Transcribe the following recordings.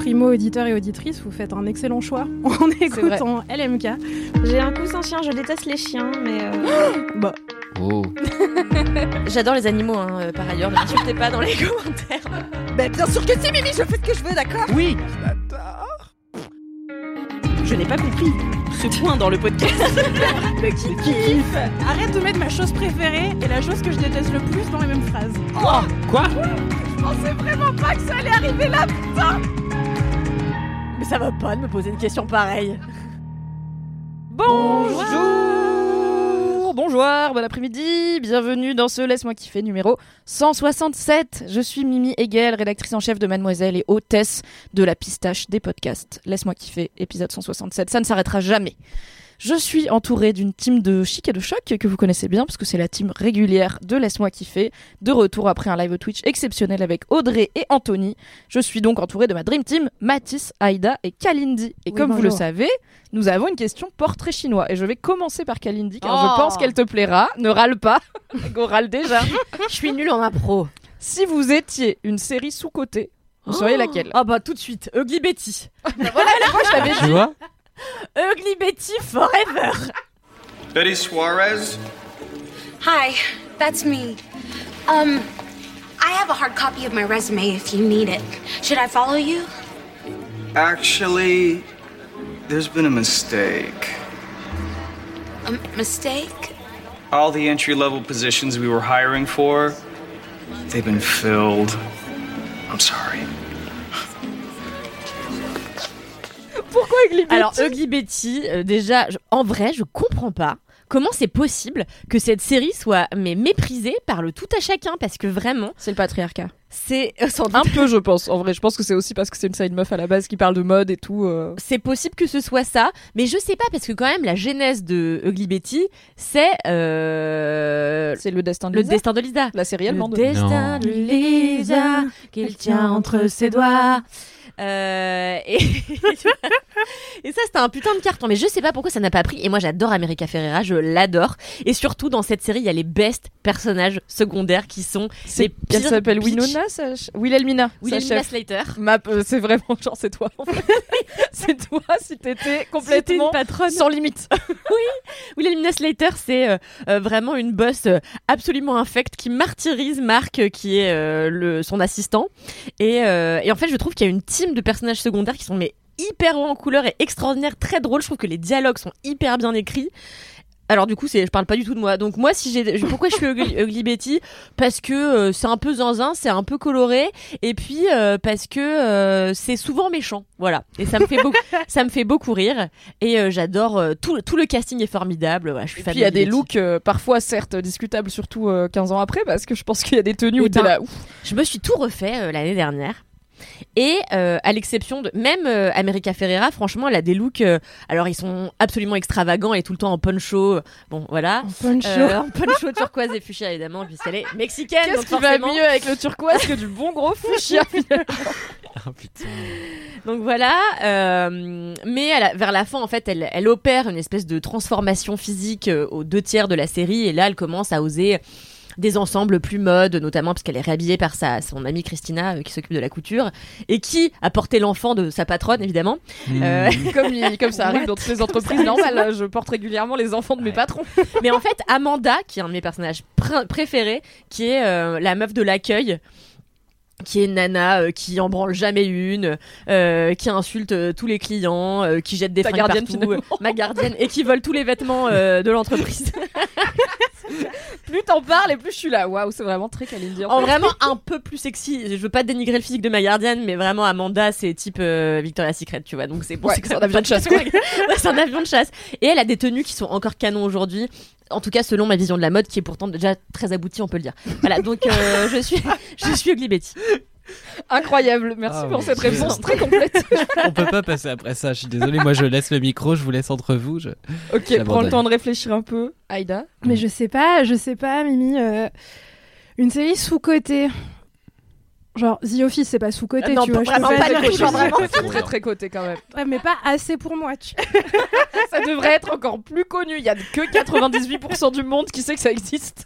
Primo auditeur et auditrice, vous faites un excellent choix en écoutant LMK. J'ai un coussin chien, je déteste les chiens, mais. euh, Bah, Oh. J'adore les animaux, hein, euh, par ailleurs, ne m'insultez pas dans les commentaires. bah, bien sûr que si, Mimi, je fais ce que je veux, d'accord? Oui. Je n'ai pas compris ce point dans le podcast. Mais qui kiffe? Arrête de mettre ma chose préférée et la chose que je déteste le plus dans les mêmes phrases. Quoi? Quoi? Je pensais vraiment pas que ça allait arriver là, putain Mais ça va pas de me poser une question pareille. Bonjour Bonjour, bon après-midi, bienvenue dans ce Laisse-moi kiffer numéro 167. Je suis Mimi Hegel, rédactrice en chef de Mademoiselle et hôtesse de la pistache des podcasts. Laisse-moi kiffer, épisode 167, ça ne s'arrêtera jamais. Je suis entourée d'une team de chic et de choc que vous connaissez bien parce que c'est la team régulière de Laisse-moi kiffer, de retour après un live Twitch exceptionnel avec Audrey et Anthony. Je suis donc entourée de ma dream team, Mathis, Aïda et Kalindi. Et Oui, comme vous le savez, nous avons une question portrait chinois et je vais commencer par Kalindi car Oh. je pense qu'elle te plaira. Ne râle pas, Go râle déjà. Je suis nulle en impro. si vous étiez une série sous-cotée, vous seriez laquelle? Ah bah tout de suite, Ugly Betty. Voilà, moi je l'avais Tu vois? Ugly Betty forever. Betty Suarez? Hi, that's me. Um, I have a hard copy of my resume if you need it. Should I follow you? Actually, there's been a mistake. A mistake? All the entry level positions we were hiring for, they've been filled. I'm sorry. Pourquoi Ugly Betty Alors Ugly Betty, euh, déjà, je- en vrai, je comprends pas. Comment c'est possible que cette série soit mais méprisée par le tout à chacun parce que vraiment C'est le patriarcat. c'est euh, sans doute- Un peu, je pense. En vrai, je pense que c'est aussi parce que c'est une série de meuf à la base qui parle de mode et tout. euh. c'est possible que ce soit ça, mais je sais pas parce que quand même la genèse de Ugly Betty, c'est euh, C'est le destin de le Lisa. destin de Lisa. La série Le allemande. destin de Lisa qu'il tient entre ses doigts. Euh, et, et ça, c'était un putain de carton. Mais je sais pas pourquoi ça n'a pas pris. Et moi, j'adore America Ferrera, je l'adore. Et surtout, dans cette série, il y a les best personnages secondaires qui sont C'est- Elle s'appelle. Winona, ch- Wilhelmina. Slater. Euh, c'est vraiment genre c'est toi. en fait. c'est toi si t'étais complètement une patronne. sans limite. Wilhelmina Slater, c'est euh, vraiment une boss absolument infecte qui martyrise Marc, qui est le, son assistant. Et, et en fait, je trouve qu'il y a une team de personnages secondaires qui sont mais hyper hauts en couleur et extraordinaires, très drôles. Je trouve que les dialogues sont hyper bien écrits. Alors du coup, c'est, je parle pas du tout de moi. Donc moi, si j'ai, pourquoi je suis Ugly, Ugly Betty? Parce que euh, c'est un peu zinzin, c'est un peu coloré, et puis euh, parce que euh, c'est souvent méchant. Voilà. Et ça me fait beaucoup, ça me fait beaucoup rire. Et euh, j'adore euh, tout, tout le casting est formidable. Voilà, je suis Et fan puis il y a de des Betty. looks euh, parfois certes discutables, surtout euh, 15 ans après, parce que je pense qu'il y a des tenues où Eh t'es ben, là. ouf. Je me suis tout refait euh, l'année dernière. Et euh, à l'exception de même euh, America Ferrera, franchement, elle a des looks. euh, alors ils sont absolument extravagants et tout le temps en poncho. Bon, voilà. Poncho. Euh, en poncho turquoise et fuchsia évidemment, puisqu'elle est mexicaine. Qu'est-ce donc qui va mieux avec le turquoise que du bon gros fuchsia Ah putain. Donc voilà, euh, mais la- vers la fin, en fait, elle, elle opère une espèce de transformation physique euh, aux deux tiers de la série, et là, elle commence à oser des ensembles plus mode, notamment parce qu'elle est réhabillée par sa, son amie Christina euh, qui s'occupe de la couture et qui a porté l'enfant de sa patronne évidemment. Euh, comme, il- comme ça arrive What dans toutes les entreprises normales. Je porte régulièrement les enfants de mes patrons. Mais en fait, Amanda, qui est un de mes personnages pr- préférés, qui est euh, la meuf de l'accueil, qui est nana euh, qui en branle jamais une, euh, qui insulte euh, tous les clients, euh, qui jette des Ta fringues gardienne, partout, euh, ma gardienne, et qui vole tous les vêtements euh, de l'entreprise. Plus t'en parles et plus je suis là. Waouh, c'est vraiment très Kalindi. en vraiment un peu plus sexy. Je veux pas dénigrer le physique de ma gardienne, mais vraiment Amanda, c'est type euh, Victoria's Secret, tu vois. Donc c'est bon, Ouais, c'est un avion de chasse, Ouais, c'est un avion de chasse. Et elle a des tenues qui sont encore canon aujourd'hui. En tout cas, selon ma vision de la mode, qui est pourtant déjà très aboutie, on peut le dire. Voilà, donc euh, je suis, je suis Ugly Betty. Incroyable, merci Ah, pour cette Dieu. réponse très complète. On peut pas passer après ça. Je suis désolé. Moi, je laisse le micro. Je vous laisse entre vous. Je... ok, prends le temps de réfléchir un peu. Aïda Mais je sais pas, je sais pas, Mimi. euh, une série sous-cotée. Genre, The Office, c'est pas sous-côté, non, tu vois. pas- je vraiment pas dire vraiment. C'est très très coté quand même. Ouais, mais pas assez pour moi. Tu... Ça devrait être encore plus connu. Il y a que 98% du monde qui sait que ça existe.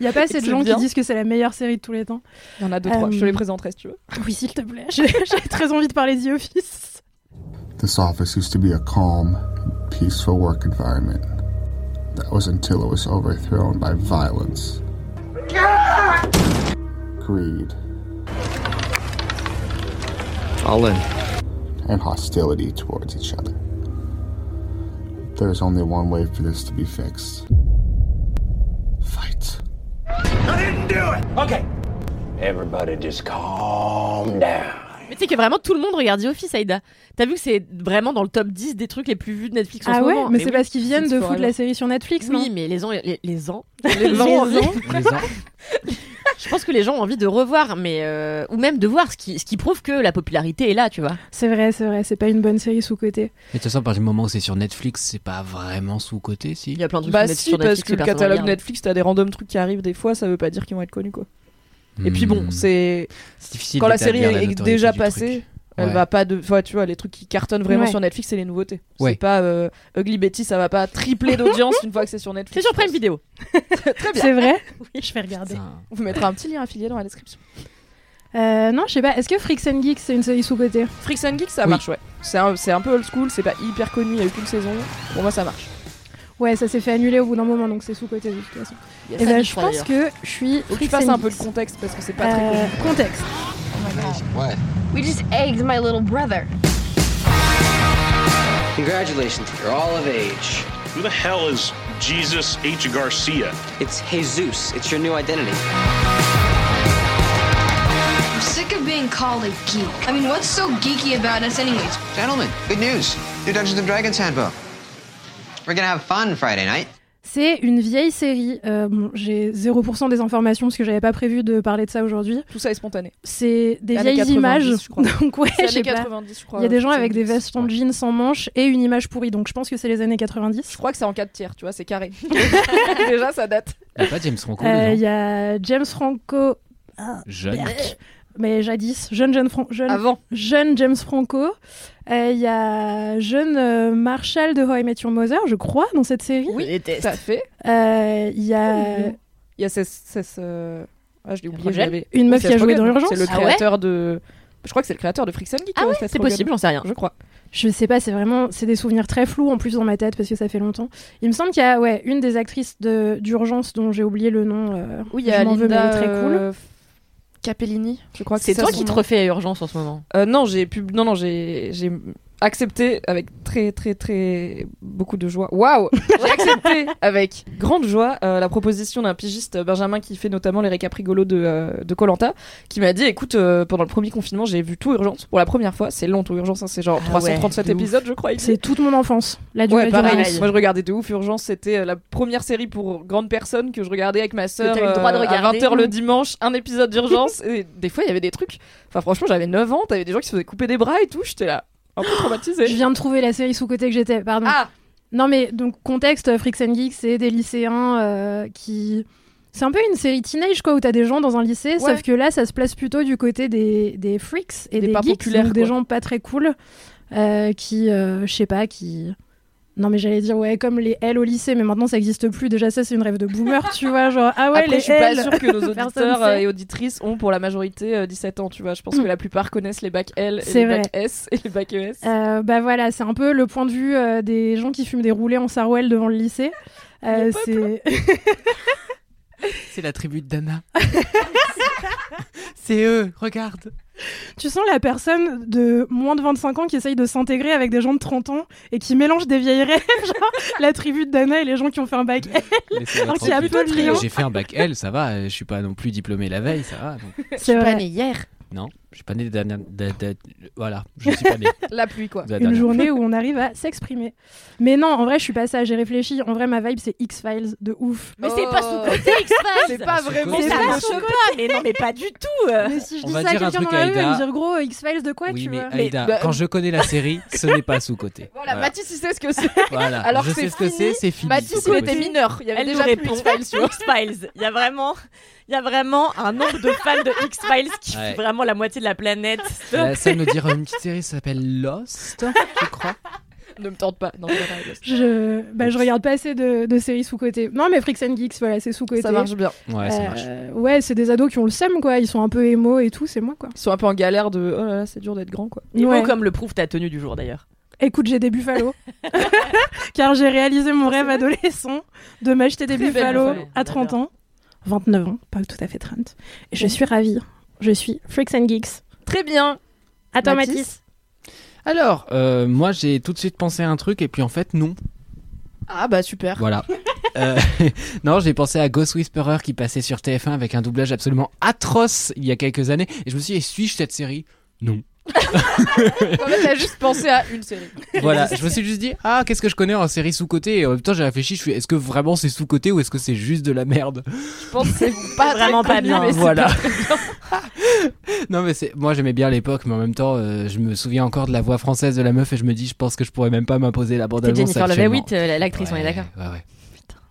Il y a pas assez de gens bien. qui disent que c'est la meilleure série de tous les temps. Il y en a deux trois. Euh, Je te les présenterai si tu veux. Oui, s'il te plaît. J'ai très envie de parler The Office. This office used to be a calm, peaceful work environment. That was until it was overthrown by violence, greed, All in. and hostility towards each other. There's only one way for this to be fixed fight. I didn't do it! Okay. Everybody just calm down. Mais tu sais que vraiment tout le monde regarde The Office, Aïda. T'as vu que c'est vraiment dans le top 10 des trucs les plus vus de Netflix en Ah ce ouais, moment mais c'est oui. parce qu'ils viennent de foutre la série sur Netflix, non Oui, mais les ans, les, les ans, Les ans. Je pense que les gens ont envie de revoir, mais euh, ou même de voir ce qui, ce qui prouve que la popularité est là, tu vois. C'est vrai, c'est vrai, c'est pas une bonne série sous-côté. Mais de toute façon, à partir du moment où c'est sur Netflix, c'est pas vraiment sous côté, si. Il y a plein de trucs Bah sur si, sur parce Netflix que le catalogue regarde. Netflix, t'as des random trucs qui arrivent des fois, ça veut pas dire qu'ils vont être connus quoi. Et puis bon, Hmm. c'est C'est difficile quand la série est déjà passée, truc. elle Ouais. va pas de, enfin, tu vois, les trucs qui cartonnent vraiment Ouais. sur Netflix, c'est les nouveautés. Ouais. C'est pas euh, Ugly Betty, ça va pas tripler d'audience une fois que c'est sur C'est Netflix. sur je Prime. Vidéo. Très bien. C'est vrai Oui, je vais regarder. Putain. On vous mettra un petit lien affilié dans la description. Euh, non, je sais pas. Est-ce que Freaks and Geeks c'est une série sous-côté Freaks and Geeks, ça Oui. marche, ouais. C'est un, c'est un peu old school, c'est pas hyper connu, il y a eu qu'une saison. Pour moi, ça marche. Ouais, ça s'est fait annuler au bout d'un moment, donc c'est sous-côté de toute façon. Il y a Et ben, je pense que je suis Faut que tu fasses un peu le contexte parce que c'est pas euh, très connu. Euh, contexte. Oh what? We just egged my little brother. Congratulations, you're all of age. Who the hell is Jesus H. Garcia? It's Jesus. It's your new identity. I'm sick of being called a geek. I mean, what's so geeky about us, anyways? Gentlemen, good news. New Dungeons and Dragons handbook. We're gonna have fun Friday night. C'est une vieille série. Euh, bon, j'ai 0% des informations parce que j'avais pas prévu de parler de ça aujourd'hui. Tout ça est spontané. C'est des vieilles 90, images. je crois. Donc ouais, C'est je sais années pas. 90, je crois. Il y a des gens Freaks and avec des vestes en jean sans manches et une image pourrie. Donc je pense que c'est les années 90. Je crois que c'est en 4 tiers, tu vois, c'est carré. Déjà, ça date. Il y a pas James Franco Euh, Il y a James Franco, Jeune. Mais jadis, jeune, jeune, Fran- jeune, Avant. jeune James Franco. Euh, Il y a jeune euh, Marshall de How I Met Your Mother, je crois, dans cette série. Oui, tout à fait. Euh, Il y a Il y a Cess, euh, Ah, je l'ai oublié, une meuf Seth qui a joué dans Urgence. C'est le Ah ouais créateur de. Je crois que c'est le créateur de Freaks and Geeks. Ah ouais, c'est possible, j'en sais rien. Je crois. Je sais pas, c'est vraiment, c'est des souvenirs très flous en plus dans ma tête parce que ça fait longtemps. Il me semble qu'il y a ouais une des actrices de d'urgence dont j'ai oublié le nom. euh, Oui, il y a m'en veux, mais Linda très cool. Capellini. Je crois que C'est toi qui te refais à urgence en ce moment. Euh, non, j'ai pub... non, non, j'ai j'ai accepté avec très, très, très beaucoup de joie. Waouh J'ai accepté avec grande joie euh, la proposition d'un pigiste Benjamin qui fait notamment les récaps rigolos de euh, de Colanta, qui m'a dit écoute, euh, pendant le premier confinement, j'ai vu tout Urgence pour la première fois. C'est long tout Urgence, hein, c'est genre Ah ouais, 337 de ouf. épisodes, je crois. C'est toute mon enfance. La Ouais, pareil. Moi, je regardais de ouf Urgence. C'était euh, la première série pour grandes personnes que je regardais avec ma sœur t'as eu le droit de à regarder. 20h le dimanche, un épisode d'Urgence. et des fois, il y avait des trucs. Enfin, franchement, j'avais 9 ans. T'avais des gens qui se faisaient couper des bras et tout. J'étais là, un peu traumatisée. Je viens de trouver la série sous côté que j'étais. Pardon. Ah Non mais donc contexte, euh, Freaks and Geeks, c'est des lycéens euh, qui... C'est un peu une série teenage quoi, où t'as des gens dans un lycée, Ouais. sauf que là ça se place plutôt du côté des, des freaks et Des des, pas geeks, donc des gens pas très cool, euh, qui, euh, je sais pas, qui... Non mais j'allais dire ouais comme les L au lycée, mais maintenant ça existe plus. Déjà ça c'est une rêve de boomer, tu vois, genre ah ouais Après, les je suis pas sûre que nos auditeurs euh, et auditrices ont pour la majorité euh, 17 ans, tu vois. Je pense que Mm. la plupart connaissent les bacs L et les vrai. bacs S et les bacs ES. Euh, bah voilà, c'est un peu le point de vue euh, des gens qui fument des roulés en sarouel devant le lycée. Euh, c'est C'est la tribu de Dana. c'est eux, regarde. Tu sens la personne de moins de 25 ans qui essaye de s'intégrer avec des gens de 30 ans et qui mélange des vieilles rêves, genre la tribu de Dana et les gens qui ont fait un bac L. Laissez-moi Alors qu'il y a tranquille. peu de liens. J'ai fait un bac L, ça va. Je suis pas non plus diplômé la veille, ça va. donc. Pas né hier. Non. Je suis pas né des dernières. de- de- Voilà, je suis pas né. La pluie, quoi. de la Une dernière. journée où on arrive à s'exprimer. Mais non, en vrai, je suis pas ça. J'ai réfléchi. En vrai, ma vibe, c'est X-Files de ouf. Mais c'est pas Oh. sous-côté X-Files C'est pas vraiment Mais ça pas marche pas Mais non, mais pas du tout euh. Mais si je On dis va ça à dire un quelqu'un dans truc la à rue, elle va me dire gros, X-Files de quoi Oui, tu mais veux Aïda, bah- quand je connais la série, ce n'est pas sous-côté. Voilà, Mathis, il sait ce que c'est. Voilà, Alors je sais ce que c'est, c'est fini. Mathis, il était mineur. Il y avait Elle nous déjà plus répond X-Files, vois. X-Files. Il y a vraiment, il y a vraiment un nombre de fans de X-Files qui Ouais. fait vraiment la moitié de la planète. Là, ça nous dire une petite série qui s'appelle Lost, je crois. Ne me tente pas. Non. Je, bah, je regarde pas assez de, de séries sous-côté. Non, mais Freaks and Geeks, voilà, c'est sous-côté. Ça marche bien. Ouais, ça marche. Euh, ouais, c'est des ados qui ont le seum, quoi. Ils sont un peu émo et tout, c'est moi, quoi. Ils sont un peu en galère de. Oh là là, c'est dur d'être grand, quoi. Ouais. comme le prouve ta tenue du jour d'ailleurs. Écoute, j'ai des buffalos. Car j'ai réalisé mon rêve adolescent de m'acheter des buffalo. à 30 ans. 29 ans, pas tout à fait 30. Et je suis ravie. Je suis Freaks and Geeks. Très bien. À toi, Mathis Mathis. Alors, euh, moi j'ai tout de suite pensé à un truc et puis en fait non. Ah bah super. Voilà. Euh, non, j'ai pensé à Ghost Whisperer qui passait sur TF1 avec un doublage absolument atroce il y a quelques années et je me suis dit, suis-je cette série? Non. En fait, t'as juste pensé à une série. Voilà, je me suis juste dit, ah, qu'est-ce que je connais en série sous-côté Et en même temps, j'ai réfléchi, je suis, est-ce que vraiment c'est sous-côté ou est-ce que c'est juste de la merde? Je pense que c'est pas Vraiment très pas bien. mais c'est Voilà. pas très bien. Non, mais c'est, moi j'aimais bien l'époque, mais en même temps, euh, je me souviens encore de la voix française de la meuf et je me dis, je pense que je pourrais même pas m'imposer la C'est bande-annonce. Jennifer Love actuellement. Hewitt, euh, l'actrice, on est d'accord. Ouais, ouais.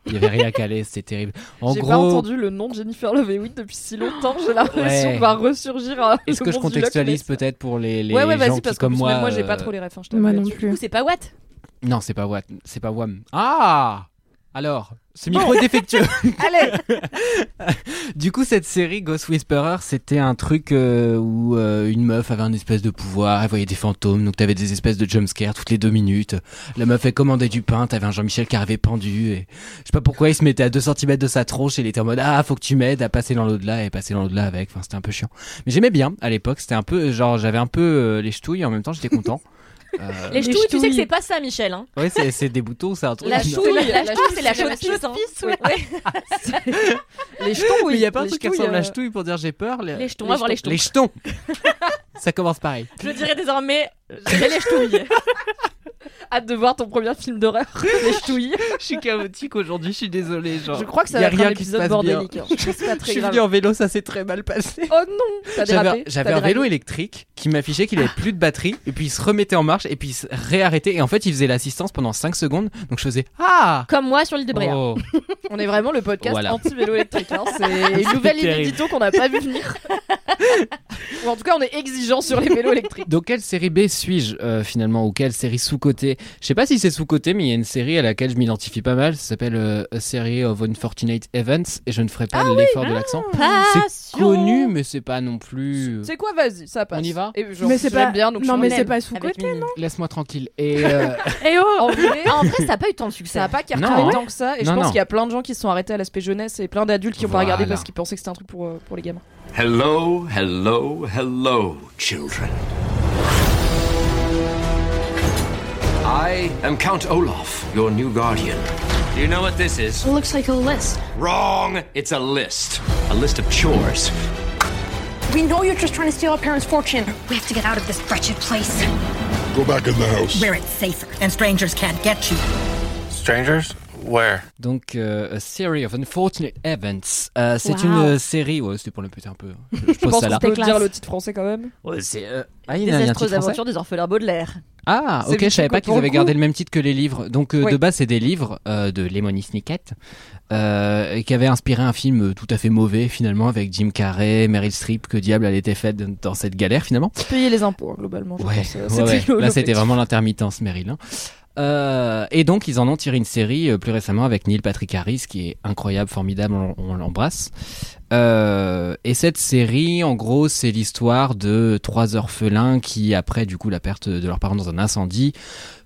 Il y avait rien à caler, c'était terrible. En J'ai gros, pas entendu le nom de Jennifer Love Hewitt depuis si longtemps. J'ai l'impression Ouais. va ressurgir. à est-ce que je du contextualise peut-être pour les, les Ouais, ouais, gens vas-y, qui, parce que comme moi. moi, j'ai pas euh, trop les refs. hein, Moi non plus. Ou c'est pas Watt? Non, c'est pas Watt, c'est pas Wham. Ah Alors, ce micro est défectueux. Allez Du coup, cette série Ghost Whisperer, c'était un truc euh, où euh, une meuf avait un espèce de pouvoir, elle voyait des fantômes, donc t'avais des espèces de jumpscares toutes les deux minutes. La meuf, elle commandait du pain, t'avais un Jean-Michel qui arrivait pendu, et je sais pas pourquoi il se mettait à 2 cm de sa tronche, et il était en mode ah, faut que tu m'aides à passer dans l'au-delà, et passer dans l'au-delà avec, enfin c'était un peu chiant. Mais j'aimais bien à l'époque, c'était un peu, genre j'avais un peu euh, les ch'touilles, et en même temps j'étais content. Euh, Les ch'touilles, tu sais que c'est pas ça, Michel. Hein. Ouais, c'est c'est des boutons, c'est un truc. La ch'touille, la la ch'touille, c'est la ch'touille, la hein. Les. Mais il y a pas un truc qui ressemble à euh, ch'touille pour dire j'ai peur Les jetons, on va voir les jetons. Les jetons Ça commence pareil. Je dirais désormais, j'ai les ch'touilles. Hâte de voir ton premier film d'horreur. Les ch'touilles. Je suis chaotique aujourd'hui, je suis désolé. Genre, Je crois que ça y va a être rien un qui se épisode passe bordélique. bien. hein. Je suis venu en vélo, ça s'est très mal passé. Oh non J'avais un vélo électrique qui m'affichait qu'il avait plus de batterie et puis il se remettait en marche et puis il se réarrêtait et en fait il faisait l'assistance pendant 5 secondes donc je faisais ah Comme moi sur l'île de Bréa. Oh. On est vraiment le podcast Voilà. anti-vélo électrique. hein. C'est une nouvelle ligne terrible. édito qu'on n'a pas vu venir. Ou en tout cas, on est exigeant sur les vélos électriques. Donc quelle série B suis-je euh, finalement ou quelle série sous-côté Je sais pas si c'est sous-côté mais il y a une série à laquelle je m'identifie pas mal, ça s'appelle euh, A Series of Unfortunate Events et je ne ferai pas l'effort de l'accent. C'est connu mais c'est pas non plus... C'est quoi, vas-y, ça passe. On y va Et genre, Mais c'est pas- bien, donc non, mais c'est pas aime. sous Avec côté. Mimi. Laisse-moi tranquille. Et euh, oh En vrai, Ah, en vrai, ça a pas eu tant de succès. ça a pas cartonné Non. tant que ça. Et je Non, pense non. qu'il y a plein de gens qui se sont arrêtés à l'aspect jeunesse et plein d'adultes qui ont pas regardé parce qu'ils pensaient que c'était un truc pour, euh, pour les gamins. Hello, hello, hello, children. I am Count Olaf, your new guardian. Do you know what this is? It looks like a list. Wrong! It's a list. A list of chores. We know you're just trying to steal our parents' fortune. We have to get out of this wretched place Go back in the house. where it's safer and strangers can't get you. Strangers? Where? Donc, euh, A Series of Unfortunate Events. Euh, c'est Wow. une euh, série. Ouais, c'était pour le péter un peu. Je, je pense qu'on peut classe. dire le titre français quand même. Ouais, c'est. euh, Ah, il y a- il y a un titre aventure des orphelins Baudelaire. Ah, ok, je savais pas qu'ils avaient gardé le même titre que les livres. Donc, euh, Oui. de base, c'est des livres euh, de Lemony Snicket euh, qui avaient inspiré un film euh, tout à fait mauvais finalement avec Jim Carrey, Meryl Streep. Que diable elle était faite dans cette galère finalement? Payer les impôts, hein, globalement. je Ouais, pense, euh, ouais, c'était ouais. là c'était vraiment l'intermittence Meryl. hein. Euh, et donc ils en ont tiré une série euh, plus récemment avec Neil Patrick Harris qui est incroyable, formidable, on, on l'embrasse. Euh, et cette série, en gros, c'est l'histoire de trois orphelins qui, après du coup la perte de leurs parents dans un incendie,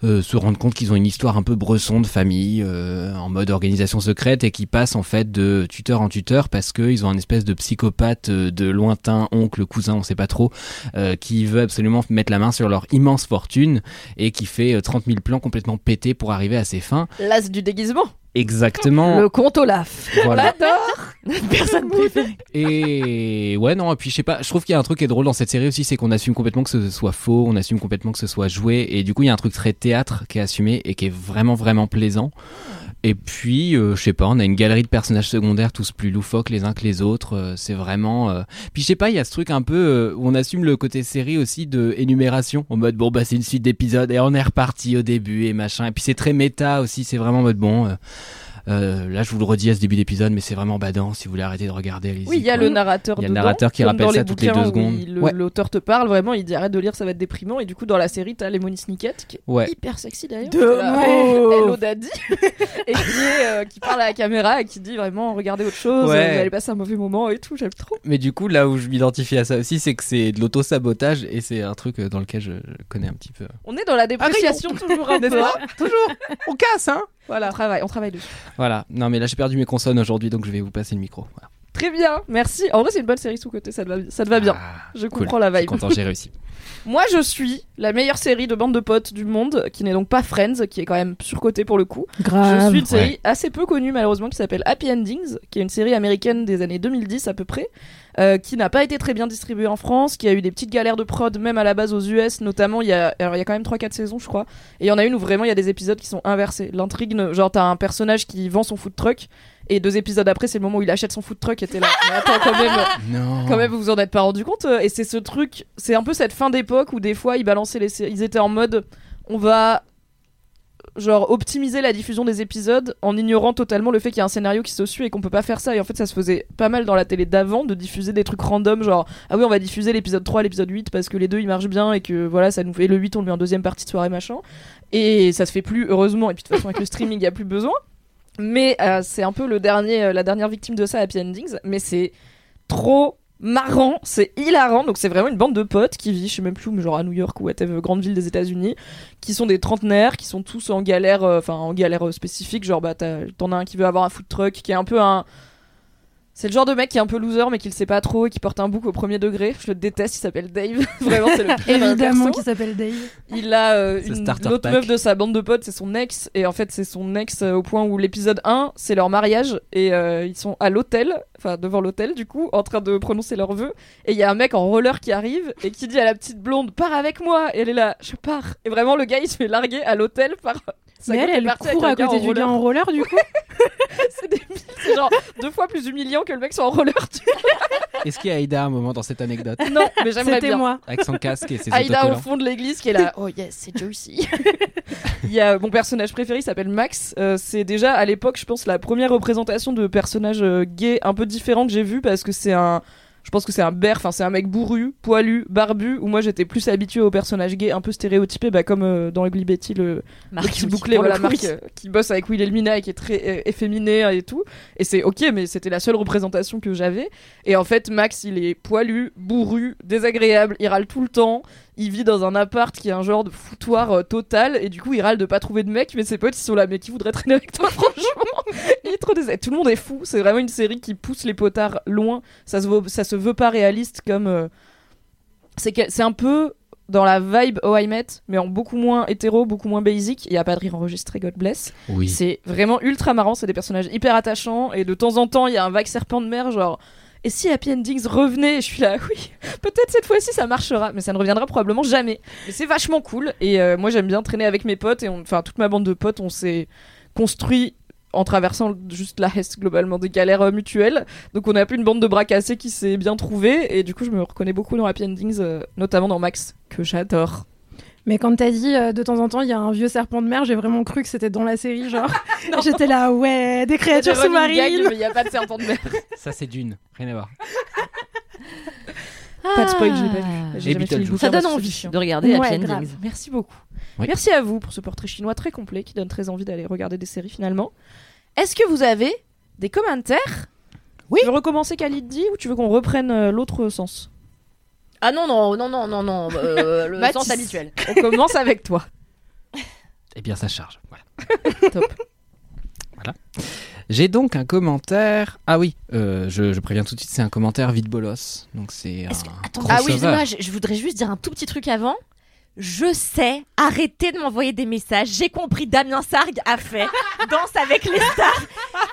euh, se rendent compte qu'ils ont une histoire un peu bresson de famille, euh, en mode organisation secrète, et qui passent en fait de tuteur en tuteur parce qu'ils ont un espèce de psychopathe de lointain oncle, cousin, on sait pas trop, qui veut absolument mettre la main sur leur immense fortune et qui fait euh, 30 000 plans complètement pétés pour arriver à ses fins. L'as du déguisement. Exactement. Le compte Olaf. Voilà. On l'adore. Personne préférée. Et ouais, non, et puis je sais pas, je trouve qu'il y a un truc qui est drôle dans cette série aussi, c'est qu'on assume complètement que ce soit faux, on assume complètement que ce soit joué, et du coup, il y a un truc très théâtre qui est assumé et qui est vraiment, vraiment plaisant. Et puis, euh, je sais pas, on a une galerie de personnages secondaires tous plus loufoques les uns que les autres. euh, c'est vraiment. euh, Puis je sais pas, il y a ce truc un peu euh, où on assume le côté série aussi de énumération, en mode bon bah c'est une suite d'épisodes et on est reparti au début et machin. Et puis c'est très méta aussi, c'est vraiment en mode bon. Euh, euh, là, je vous le redis à ce début d'épisode, mais c'est vraiment badant. Si vous voulez arrêter de regarder, allez-y. Oui, il y a le narrateur Il y a le narrateur qui rappelle dans ça les toutes les bouquins deux secondes. Ouais. L'auteur te parle vraiment, il dit arrête de lire, ça va être déprimant. Et du coup, dans la série, t'as Lemony Snicket qui est Ouais. hyper sexy d'ailleurs. Hello Daddy et qui, est, euh, qui parle à la caméra et qui dit vraiment regardez autre chose, Ouais. vous allez passer un mauvais moment et tout. J'aime trop. Mais du coup, là où je m'identifie à ça aussi, c'est que c'est de l'auto-sabotage et c'est un truc euh, dans lequel je, je connais un petit peu. On est dans la dépréciation toujours un peu. Toujours On casse, hein Voilà, on travaille, on travaille dessus. Voilà. Non, mais là, j'ai perdu mes consonnes aujourd'hui, donc je vais vous passer le micro. Voilà. Très bien, merci. En vrai, c'est une bonne série sous côté, ça te va, ça te va bien. je Cool. comprends la Je suis vibe. content, j'ai réussi. Moi, je suis la meilleure série de bande de potes du monde, qui n'est donc pas Friends, qui est quand même surcotée pour le coup. Grave. Je suis une série Ouais. assez peu connue malheureusement qui s'appelle Happy Endings, qui est une série américaine des années 2010 à peu près, euh, qui n'a pas été très bien distribuée en France, qui a eu des petites galères de prod même à la base aux US, notamment il y a, alors, il y a quand même 3-4 saisons je crois, et il y en a une où vraiment il y a des épisodes qui sont inversés. L'intrigue, ne- genre t'as un personnage qui vend son food truck, et deux épisodes après c'est le moment où il achète son food truck et t'es là, mais attends quand même... Non. Quand même, vous vous en êtes pas rendu compte. euh, Et c'est ce truc, c'est un peu cette fin d'époque où des fois ils balançaient les séries. Ils étaient en mode, on va genre optimiser la diffusion des épisodes en ignorant totalement le fait qu'il y a un scénario qui se suit et qu'on peut pas faire ça. Et en fait, ça se faisait pas mal dans la télé d'avant de diffuser des trucs random, genre ah oui, on va diffuser l'épisode 3, l'épisode 8 parce que les deux ils marchent bien et que voilà, ça nous fait le 8, on le met en deuxième partie de soirée machin. Et ça se fait plus, heureusement. Et puis de toute façon, avec le streaming, il y a plus besoin. Mais euh, c'est un peu le dernier, euh, la dernière victime de ça, Happy Endings. Mais c'est trop marrant, c'est hilarant. Donc c'est vraiment une bande de potes qui vit, je sais même plus où, mais genre à New York ou whatever, grande ville des États-Unis, qui sont des trentenaires, qui sont tous en galère, euh, enfin en galère spécifique. Genre bah t'en as un qui veut avoir un food truck, qui est un peu un c'est le genre de mec qui est un peu loser mais qui le sait pas trop et qui porte un bouc au premier degré. Je le déteste, il s'appelle Dave. Vraiment, c'est le pire Évidemment perso. qui s'appelle Dave. Il a euh, une- l'autre pack. meuf de sa bande de potes, c'est son ex. Et en fait, c'est son ex euh, au point où l'épisode 1, c'est leur mariage. Et euh, ils sont à l'hôtel, enfin devant l'hôtel du coup, en train de prononcer leurs vœux. Et il y a un mec en roller qui arrive et qui dit à la petite blonde Pars avec moi. Et elle est là, je pars. Et vraiment, le gars il se fait larguer à l'hôtel par. sa Mais elle, elle partie court à côté du gars en roller du coup. c'est débile. C'est genre deux fois plus humiliant que le mec soit en roller. Est-ce qu'il y a Aïda à un moment dans cette anecdote. Non, mais j'aimerais C'était bien. moi. Avec son casque et ses Aïda au autocollants fond de l'église qui est là. Oh yes, c'est Joycey. Il y a mon personnage préféré, il s'appelle Max. Euh, c'est déjà à l'époque, je pense, la première représentation de personnage euh, gay un peu différent que j'ai vu parce que c'est un. Je pense que c'est un bear, enfin c'est un mec bourru, poilu, barbu, où moi j'étais plus habituée aux personnages gays un peu stéréotypés, bah, comme euh, dans Ugly Betty, le, Marc, bouclé, voilà, coup, Marc, euh, qui bosse avec Will Elmina et qui est très euh, efféminé et tout. Et c'est ok, mais c'était la seule représentation que j'avais. Et en fait, Max, il est poilu, bourru, désagréable, il râle tout le temps. Il vit dans un appart qui est un genre de foutoir euh, total. Et du coup, il râle de pas trouver de mec, mais ses potes, ils sont là. Mais qui voudrait traîner avec toi, franchement? Il est trop désagréable. Tout le monde est fou. C'est vraiment une série qui pousse les potards loin. Ça se veut, ça se veut pas réaliste comme. euh, C'est que- c'est un peu dans la vibe Oh I Met, mais en beaucoup moins hétéro, beaucoup moins basic. Il y a pas de rire enregistré, God bless. Oui. C'est vraiment ultra marrant, c'est des personnages hyper attachants et de temps en temps il y a un vague serpent de mer genre et si Happy Endings revenait je suis là oui peut-être cette fois-ci ça marchera. Mais ça ne reviendra probablement jamais. Mais c'est vachement cool. Et euh, moi j'aime bien traîner avec mes potes et enfin toute ma bande de potes on s'est construit en traversant juste la Hesse globalement des galères euh, mutuelles. Donc on a plus une bande de bras cassés qui s'est bien trouvée. Et du coup je me reconnais beaucoup dans Happy Endings euh, notamment dans Max que j'adore Mais quand t'as dit euh, de temps en temps il y a un vieux serpent de mer, j'ai vraiment cru que c'était dans la série, genre. J'étais là, ouais, des créatures sous-marines. mais il n'y a pas de serpent de mer Ça, c'est d'une. Rien à voir. Pas de spoil, je l'ai pas vu. Et J'ai jamais fini Ça donne envie de regarder Ouais, Happy. Endings. Merci beaucoup. Oui. Merci à vous pour ce portrait chinois très complet qui donne très envie d'aller regarder des séries finalement. Est-ce que vous avez des commentaires? Oui. Tu veux recommencer Khalid ou tu veux qu'on reprenne euh, l'autre sens? Ah non, non, non, non, non, non, euh, le Mathis, sens habituel. On commence avec toi. Eh bien, ça charge. Voilà. Top. Voilà. J'ai donc un commentaire. Ah oui, euh, je, je préviens tout de suite, c'est un commentaire vide bolos. Donc c'est un. Attends, crossover. ah oui, je voudrais juste dire un tout petit truc avant. Je sais, arrêtez de m'envoyer des messages. J'ai compris, Damien Sargue a fait Danse avec les stars.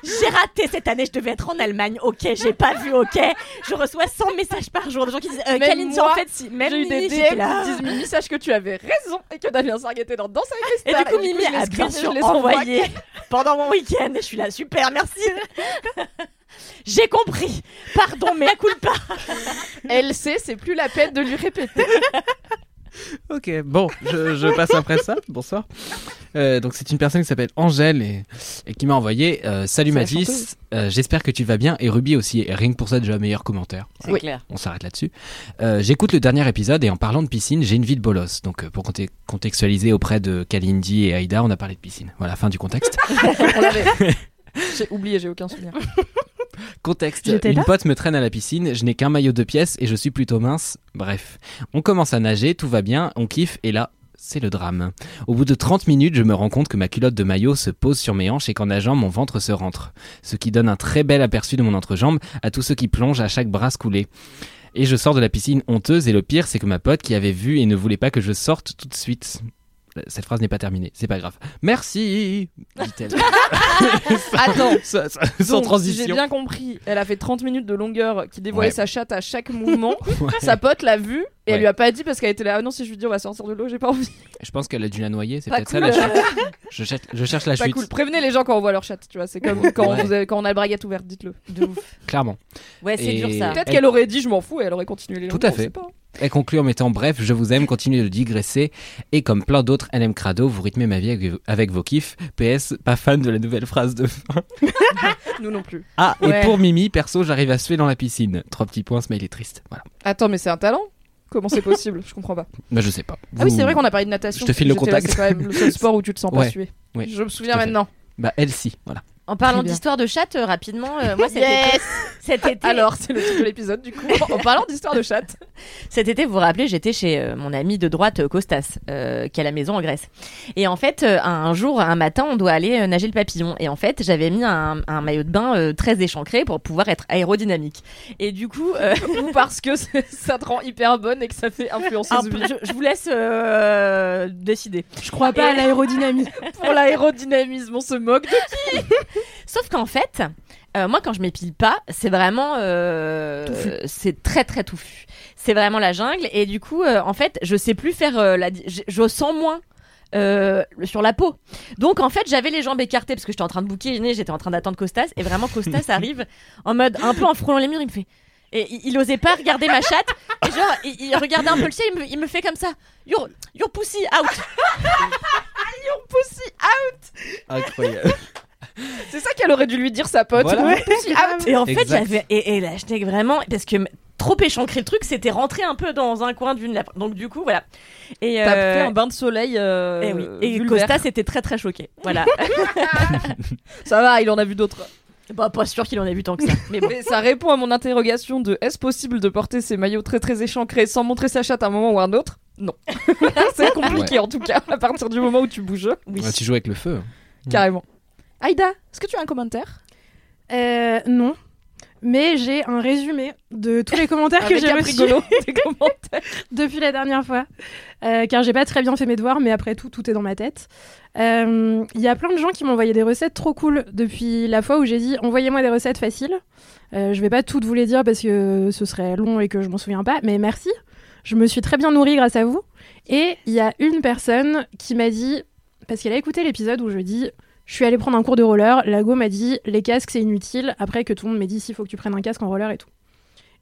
J'ai raté cette année, je devais être en Allemagne. Ok, j'ai pas vu, ok. Je reçois 100 messages par jour de gens qui disent euh, Kalindi, moi, en fait, si. Même J'ai eu des Mimi, DM là. qui disent Mimi, sache que tu avais raison et que Damien Sargue était dans Danse avec les Et stars. du coup, Mimi a bien sûr envoyé pendant mon week-end. Et je suis là, super, merci. J'ai compris. Pardon, mais à culpa. Elle sait, c'est plus la peine de lui répéter. Ok, bon, je, je passe après ça. Bonsoir. Euh, donc c'est une personne qui s'appelle Angèle et, et qui m'a envoyé euh, Salut Mathis, euh, j'espère que tu vas bien et Ruby aussi. Et rien que pour ça déjà meilleur commentaire. C'est clair. On s'arrête là-dessus. Euh, J'écoute le dernier épisode et en parlant de piscine, j'ai une vie de bolos. Donc euh, pour contextualiser auprès de Kalindi et Aïda, on a parlé de piscine. Voilà, fin du contexte. On l'avait. J'ai oublié, j'ai aucun souvenir. Contexte, une pote me traîne à la piscine, je n'ai qu'un maillot de pièces et je suis plutôt mince. Bref, on commence à nager, tout va bien, on kiffe et là, c'est le drame. Au bout de 30 minutes, je me rends compte que ma culotte de maillot se pose sur mes hanches et qu'en nageant, mon ventre se rentre. Ce qui donne un très bel aperçu de mon entrejambe à tous ceux qui plongent à chaque brasse coulée. Et je sors de la piscine honteuse et le pire, c'est que ma pote qui avait vu et ne voulait pas que je sorte tout de suite. Cette phrase n'est pas terminée, c'est pas grave. Merci, dit-elle. Attends. Ça- ça- Donc, sans si transition. j'ai bien compris, elle a fait 30 minutes de longueur qui dévoilait Ouais. sa chatte à chaque mouvement. Ouais. Sa pote l'a vue et Ouais. elle lui a pas dit parce qu'elle était là. Ah non, si je lui dis on va sortir de l'eau, j'ai pas envie. Je pense qu'elle a dû la noyer, c'est peut-être cool. ça la chute. Je, cherche- je cherche la Pas chute, cool. Prévenez les gens quand on voit leur chatte, tu vois. C'est comme quand, on a le braguette ouverte, dites-le. clairement. Ouais, c'est dur ça. Peut-être elle- qu'elle aurait dit je m'en fous et elle aurait continué les Tout à on fait. Pas. Elle conclut en mettant bref, je vous aime, continuez de digresser. Et comme plein d'autres LM Crado, vous rythmez ma vie avec, avec vos kiffs. PS, pas fan de la nouvelle phrase de fin. Nous non plus. Ah, Ouais. et pour Mimi, perso, j'arrive à suer dans la piscine. Trois petits points, ce mail est triste. Voilà. Attends, mais c'est un talent? Comment c'est possible? Je comprends pas. Bah, je sais pas. Ah oui, c'est vrai qu'on a parlé de natation. Je te file le contact. C'est quand même le seul sport où tu te sens pas Ouais. suer. Ouais, Je me souviens maintenant. Bah, elle si, voilà. En parlant d'histoire de chatte, euh, rapidement, euh, moi cet Yes été, cet été, Alors, c'est le titre de l'épisode du coup. En parlant d'histoire de chatte. Cet été, vous vous rappelez, j'étais chez euh, mon ami de droite euh, Costas, euh, qui a la maison en Grèce. Et en fait, euh, un jour, un matin, on doit aller euh, nager le papillon. Et en fait, j'avais mis un, un maillot de bain euh, très échancré pour pouvoir être aérodynamique. Et du coup, euh, Ou parce que ça te rend hyper bonne et que ça fait influenceuse vie. je, je vous laisse euh, décider. Je crois pas à l'aérodynamie. Pour l'aérodynamisme, on se moque de Sauf qu'en fait, euh, moi, quand je m'épile pas, c'est vraiment, euh, c'est très très touffu. C'est vraiment la jungle. Et du coup, euh, en fait, je sais plus faire la, je, je sens moins. euh, sur la peau. Donc en fait, j'avais les jambes écartées parce que j'étais en train de bouquiner, j'étais en train d'attendre Costas et vraiment Costas arrive en mode un peu en frôlant les murs, il me fait et il, il osait pas regarder ma chatte et genre il, il regardait un peu le ciel, il me, il me fait comme ça. Your, your pussy out. your pussy out. Incroyable. C'est ça qu'elle aurait dû lui dire sa pote. Voilà. Et en fait, j'avais. Et, et là, j'étais vraiment. Parce que trop échancré le truc, c'était rentré un peu dans un coin d'une. lèvre. Donc, du coup, voilà. Et, T'as euh, fait un bain de soleil. euh, eh oui. Et. Costa, c'était très très choqué. Voilà. Ça va, il en a vu d'autres. bah, pas sûr qu'il en ait vu tant que ça. Mais bon. Mais ça répond à mon interrogation de est-ce possible de porter ces maillots très très échancrés sans montrer sa chatte à un moment ou à un autre? Non. c'est compliqué en tout cas, à partir du moment où tu bouges. Oui. Tu joues avec le feu. Carrément. Aïda, est-ce que tu as un commentaire? Euh, non. Mais j'ai un résumé de tous les commentaires que j'ai reçus depuis la dernière fois. Euh, car j'ai pas très bien fait mes devoirs, mais après tout, tout est dans ma tête. Euh, Il y a plein de gens qui m'ont envoyé des recettes trop cool depuis la fois où j'ai dit envoyez-moi des recettes faciles. Euh, je vais pas toutes vous les dire parce que ce serait long et que je m'en souviens pas, mais merci. Je me suis très bien nourrie grâce à vous. Et il y a une personne qui m'a dit, parce qu'elle a écouté l'épisode où je dis je suis allée prendre un cours de roller, Lago m'a dit les casques c'est inutile, après que tout le monde m'a dit s'il faut que tu prennes un casque en roller et tout.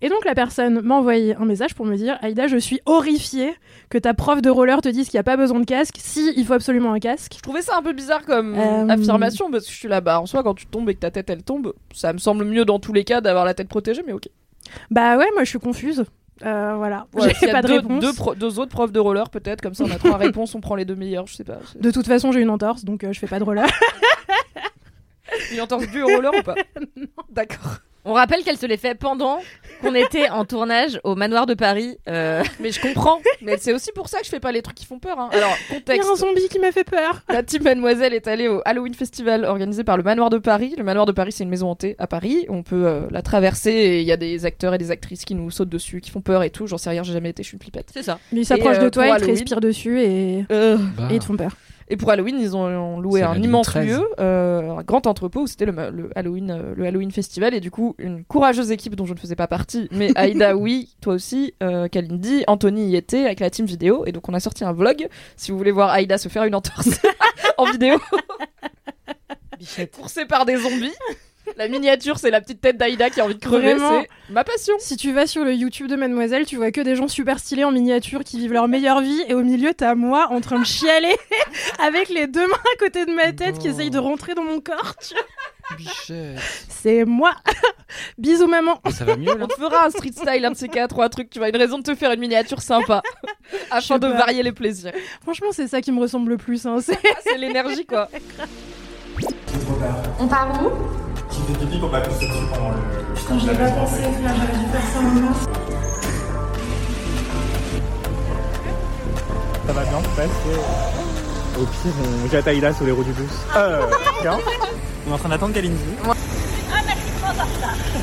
Et donc la personne m'a envoyé un message pour me dire Aïda, je suis horrifiée que ta prof de roller te dise qu'il n'y a pas besoin de casque, si il faut absolument un casque. Je trouvais ça un peu bizarre comme Euh, affirmation parce que je suis là, bah en soi, quand tu tombes et que ta tête elle tombe, ça me semble mieux dans tous les cas d'avoir la tête protégée, mais ok. Bah ouais, moi je suis confuse. Euh, voilà, Ouais, j'ai pas de deux, réponse. Deux, pro- deux autres profs de roller peut-être, comme ça on a trois réponses, on prend les deux meilleures, je sais pas. De toute façon, j'ai une entorse, donc euh, je fais pas de roller. Une entorse due au roller ou pas? D'accord. On rappelle qu'elle se les fait pendant qu'on était en tournage au manoir de Paris. euh, Mais je comprends. Mais c'est aussi pour ça que je fais pas les trucs qui font peur. hein. Alors, Il y contexte. a un zombie qui m'a fait peur. La team Mademoiselle est allée au Halloween Festival organisé par le Manoir de Paris. Le Manoir de Paris, c'est une maison hantée à Paris. On peut euh, la traverser et il y a des acteurs et des actrices qui nous sautent dessus, qui font peur et tout. J'en sais rien, j'ai jamais été, je suis une flippette. C'est ça. Mais ils s'approchent euh, de toi, ils te respirent dessus et, Euh, Bah. et ils te font peur. Et pour Halloween, ils ont, ont loué un immense 13. lieu, euh, un grand entrepôt où c'était le, Halloween, euh, le Halloween Festival. Et du coup, une courageuse équipe dont je ne faisais pas partie, mais Aïda, oui, toi aussi, euh, Kalindi, Anthony y était avec la team vidéo. Et donc, on a sorti un vlog. Si vous voulez voir Aïda se faire une entorse en vidéo, coursée par des zombies. La miniature, c'est la petite tête d'Aïda qui a envie de crever. C'est ma passion. Si tu vas sur le YouTube de Mademoiselle, tu vois que des gens super stylés en miniature qui vivent leur meilleure vie et au milieu t'as moi en train de chialer avec les deux mains à côté de ma tête qui essayent de rentrer dans mon corps. tu vois. C'est moi. Bisous maman. Ça va mieux là On te fera un street style, un de ces quatre ou un truc. Tu vois, une raison de te faire une miniature sympa. afin de varier les plaisirs. Franchement, c'est ça qui me ressemble le plus. Hein. C'est Ah, c'est l'énergie, quoi. On part où? Qui fait pipi pour pas pisser dessus pendant le. Putain, je l'ai pas pensé, là, j'aurais dû faire ça maintenant. Ça va bien passer. Au pire, on jette Aïda sur les roues du bus. Euh, tiens. On est en train d'attendre Kalindi.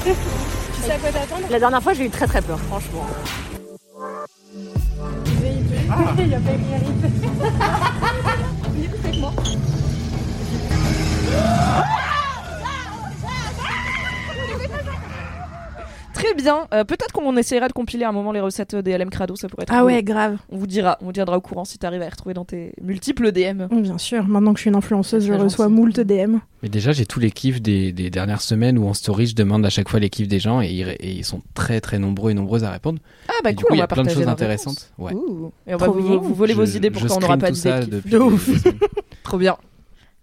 Tu sais à quoi t'attendre? La dernière fois, j'ai eu très très peur, franchement. Il y a pas écrit Très bien. Euh, Peut-être qu'on essaiera de compiler à un moment les recettes des LM Crado, ça pourrait être Ah cool. ouais, grave. On vous dira, on vous tiendra au courant si t'arrives à les retrouver dans tes multiples DM. Bien sûr, maintenant que je suis une influenceuse, je reçois gentil. moult DM. Mais déjà, j'ai tous les kiffs des, des dernières semaines où en story, je demande à chaque fois les kiffs des gens et ils, et ils sont très très nombreux et nombreuses à répondre. Ah bah Et du cool, coup, on il y va a plein de partager choses intéressantes. Ouais. Ouh. Et on va Trop vous, voler vos idées pour je quand on n'aura pas De. Trop bien.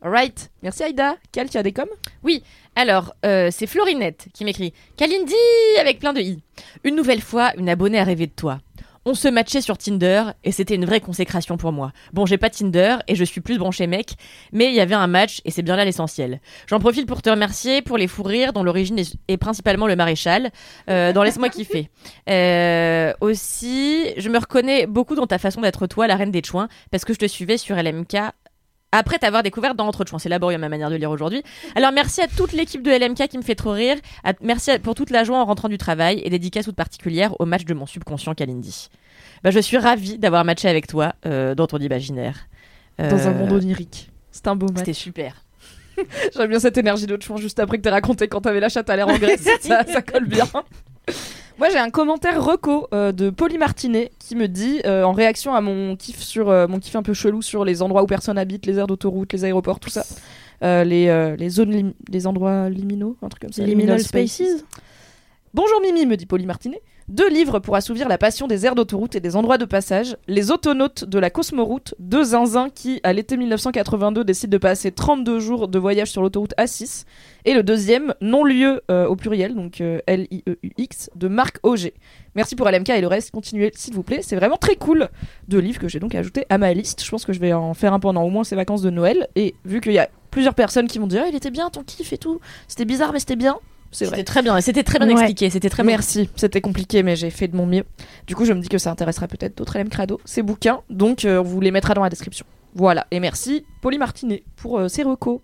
Alright. Merci Aïda. Cal, tu as des coms? Oui, alors, euh, c'est Florinette qui m'écrit Kalindi avec plein de i. Une nouvelle fois, une abonnée a rêvé de toi. On se matchait sur Tinder et c'était une vraie consécration pour moi. Bon, j'ai pas Tinder et je suis plus branché mec, mais il y avait un match et c'est bien là l'essentiel. J'en profite pour te remercier pour les fous rires dont l'origine est, principalement le maréchal, euh, dans Laisse-moi kiffer. Euh, aussi, je me reconnais beaucoup dans ta façon d'être toi, la reine des chouins, parce que je te suivais sur LMK après t'avoir découvert dans Entre Chouins. C'est laborieux ma manière de lire aujourd'hui. Alors merci à toute l'équipe de LMK qui me fait trop rire. À- merci à- pour toute la joie en rentrant du travail et dédicace toute particulière au match de mon subconscient Kalindi. Bah, je suis ravie d'avoir matché avec toi euh, dans ton imaginaire. Dans un Euh, monde onirique. C'est un beau match. C'était super. J'aime bien cette énergie de chouin juste après que t'aies raconté quand t'avais la chatte à l'air en Grèce. ça, ça colle bien. Moi, j'ai un commentaire reco euh, de Polly Martinet qui me dit, euh, en réaction à mon kiff sur euh, mon kiff un peu chelou sur les endroits où personne habite, les aires d'autoroute, les aéroports, tout ça, les, les zones, les endroits liminaux, un truc comme ça. Liminal Spaces. Bonjour Mimi, me dit Polly Martinet. Deux livres pour assouvir la passion des aires d'autoroute et des endroits de passage. Les autonautes de la Cosmoroute, deux zinzins qui, à l'été 1982, décident de passer 32 jours de voyage sur l'autoroute A6. Et le deuxième, non-lieu euh, au pluriel, donc L-I-E-U-X, de Marc Auger. Merci pour LMK et le reste, continuez s'il vous plaît. C'est vraiment très cool. Deux livres que j'ai donc ajoutés à ma liste. Je pense que je vais en faire un pendant au moins ces vacances de Noël. Et vu qu'il y a plusieurs personnes qui m'ont dit Ah, il était bien ton kiff et tout, c'était bizarre, mais c'était bien. C'est vrai. C'était très bien. C'était très bien Ouais. expliqué. C'était très bien. Merci, c'était compliqué, mais j'ai fait de mon mieux. Du coup, je me dis que ça intéressera peut-être d'autres LM Crado, ces bouquins, donc euh, on vous les mettra dans la description. Voilà, et merci Polly Martinet pour euh, ces recos.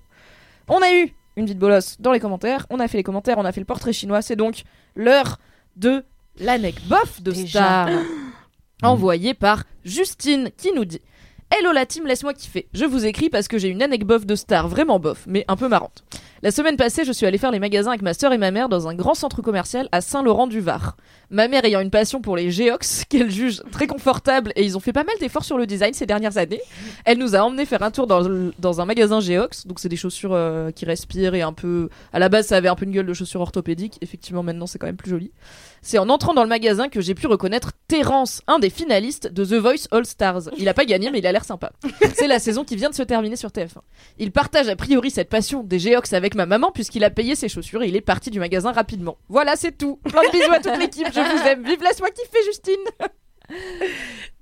On a eu une vie de bolos dans les commentaires, on a fait les commentaires, on a fait le portrait chinois, c'est donc l'heure de l'anecdote bof de Déjà. Star, envoyée par Justine, qui nous dit Hello la team, laisse-moi kiffer. Je vous écris parce que j'ai une anecdote de Star, vraiment bof, mais un peu marrante. La semaine passée, je suis allée faire les magasins avec ma sœur et ma mère dans un grand centre commercial à Saint-Laurent-du-Var. Ma mère ayant une passion pour les Geox, qu'elle juge très confortable, et ils ont fait pas mal d'efforts sur le design ces dernières années, elle nous a emmené faire un tour dans un magasin Geox, donc c'est des chaussures euh, qui respirent et un peu... À la base, ça avait un peu une gueule de chaussures orthopédiques, effectivement maintenant c'est quand même plus joli. C'est en entrant dans le magasin que j'ai pu reconnaître Terence, un des finalistes de The Voice All Stars. Il a pas gagné, mais il a l'air sympa. C'est la saison qui vient de se terminer sur TF1. Il partage a priori cette passion des Geox avec ma maman puisqu'il a payé ses chaussures et il est parti du magasin rapidement. Voilà, c'est tout. Plein de bisous à toute l'équipe, je vous aime. Vive laisse-moi kiffer, Justine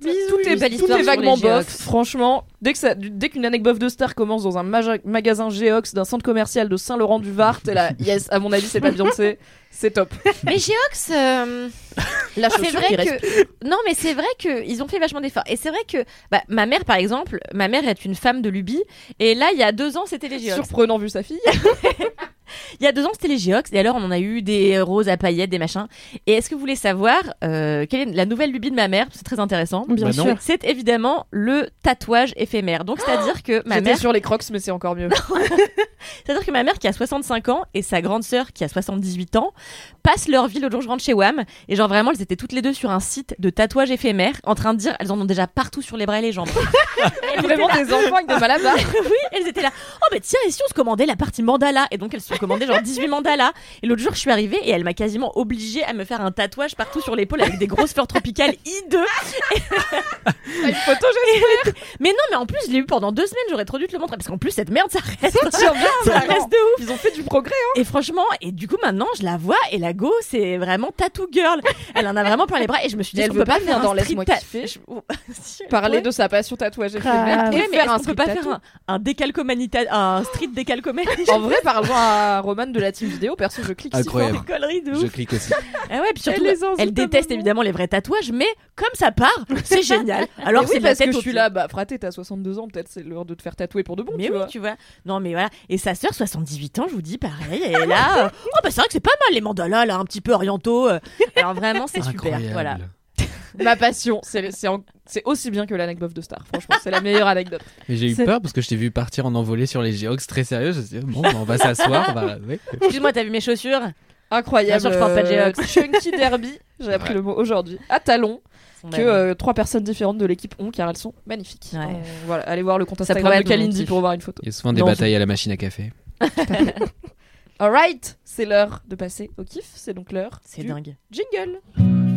tout est, belle tout histoire est sur vaguement bof. Franchement, dès que ça, dès qu'une anecdote de star commence dans un magasin Geox d'un centre commercial de Saint-Laurent-du-Var, t'es là, yes, à mon avis, c'est pas Beyoncé, c'est top. Mais Geox, euh, La c'est vrai qui que non, mais c'est vrai que ils ont fait vachement d'efforts. Et c'est vrai que bah, ma mère, par exemple, ma mère est une femme de lubie. Et là, il y a deux ans, c'était les Geox. Surprenant vu sa fille. Il y a deux ans, c'était les Geox. Et alors, on en a eu des roses à paillettes, des machins. Et est-ce que vous voulez savoir euh, quelle est la nouvelle lubie de ma mère? C'est très intéressant. Bien Bah sûr. C'est évidemment le tatouage éphémère. Donc, c'est-à-dire que ma mère. sur les crocs, mais c'est encore mieux. C'est-à-dire que ma mère qui a 65 ans et sa grande sœur qui a 78 ans passent leur vie le jour où je rentre chez WAM et genre vraiment elles étaient toutes les deux sur un site de tatouage éphémère en train de dire elles en ont déjà partout sur les bras et les jambes. Elles Vraiment des enfants avec des malabars. oui, elles étaient là. Oh bah tiens, et si on se commandait la partie mandala? Et donc elles se sont commandées genre 18 mandalas. Et l'autre jour je suis arrivée et elle m'a quasiment obligée à me faire un tatouage partout sur l'épaule avec des grosses fleurs tropicales hideux. Une photo, j'espère. Mais non, mais en plus je l'ai eu pendant deux semaines, j'aurais trop dû te le montrer parce qu'en plus cette merde ça reste. Ça de ouf. Ils ont fait du progrès, hein. Et franchement, et du coup maintenant je la vois et la go c'est vraiment tattoo girl. Elle en a vraiment plein les bras et je me suis dit elle veut peut pas faire dans Laisse-moi kiffer. Oh, Parler de sa passion tatouage et faire un peut pas faire un, un street décalcomanie. En vrai, parlons à Roman de la team vidéo. Perso, je clique si Incroyable. fort. Des conneries de Je ouf. clique aussi. Ah ouais, puis surtout, Elle déteste évidemment les vrais tatouages, mais comme ça part, c'est génial. Alors c'est oui, la parce que je suis là, bah fraté, t'as 62 ans, peut-être c'est l'heure de te faire tatouer pour de bon. Mais tu oui, vois. tu vois. Non, mais voilà. Et sa sœur, 78 ans, je vous dis pareil. Et là, euh, oh bah c'est vrai que c'est pas mal les mandalas, là, un petit peu orientaux. Alors vraiment, c'est super. Incroyable. Voilà. Ma passion, c'est en- aussi bien que l'anecdote de Star. Franchement, c'est la meilleure anecdote. Mais j'ai eu peur parce que je t'ai vu partir en envolée sur les Geox très sérieux. Je me suis dit, bon, on va s'asseoir. on va... ouais. Excuse-moi, t'as vu mes chaussures? Incroyable. Bien sûr, je porte pas de euh, Geox. Chunky Derby, j'ai appris Ouais. le mot aujourd'hui. À talons. Que euh, trois personnes différentes de l'équipe ont car elles sont magnifiques. Ouais. Euh, voilà, allez voir le compte Instagram de Kalindi pour voir une photo. Il y a souvent des Non, batailles à la machine à café. Alright, c'est l'heure de passer au kiff. C'est donc l'heure C'est du dingue. jingle.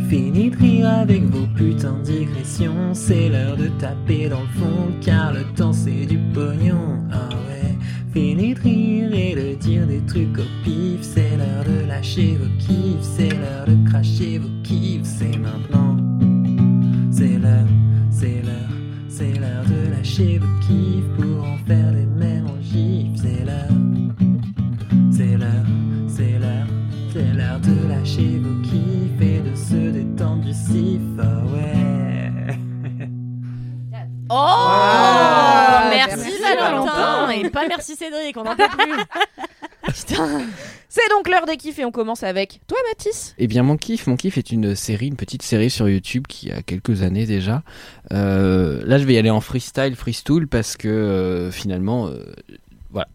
Fini de rire avec vos putains de digressions, c'est l'heure de taper dans le fond, car le temps c'est du pognon. Ah ouais, fini de rire et de dire des trucs au pif, c'est l'heure de lâcher vos kiffs, c'est l'heure de cracher vos kiffs, c'est maintenant. C'est l'heure, c'est l'heure, c'est l'heure de lâcher vos kiffs pour en faire des mêmes en c'est l'heure. C'est l'heure, l'heure de lâcher vos kiffs et de se détendre du sif, ah ouais. Oh Merci, merci, Valentin Valentin. Et pas merci Cédric, on n'en peut plus Putain C'est donc l'heure des kiffs et on commence avec toi, Mathis. Eh bien, mon kiff, mon kiff est une série, une petite série sur YouTube qui a quelques années déjà. Euh, là, je vais y aller en freestyle, freestool, parce que euh, finalement, euh, voilà.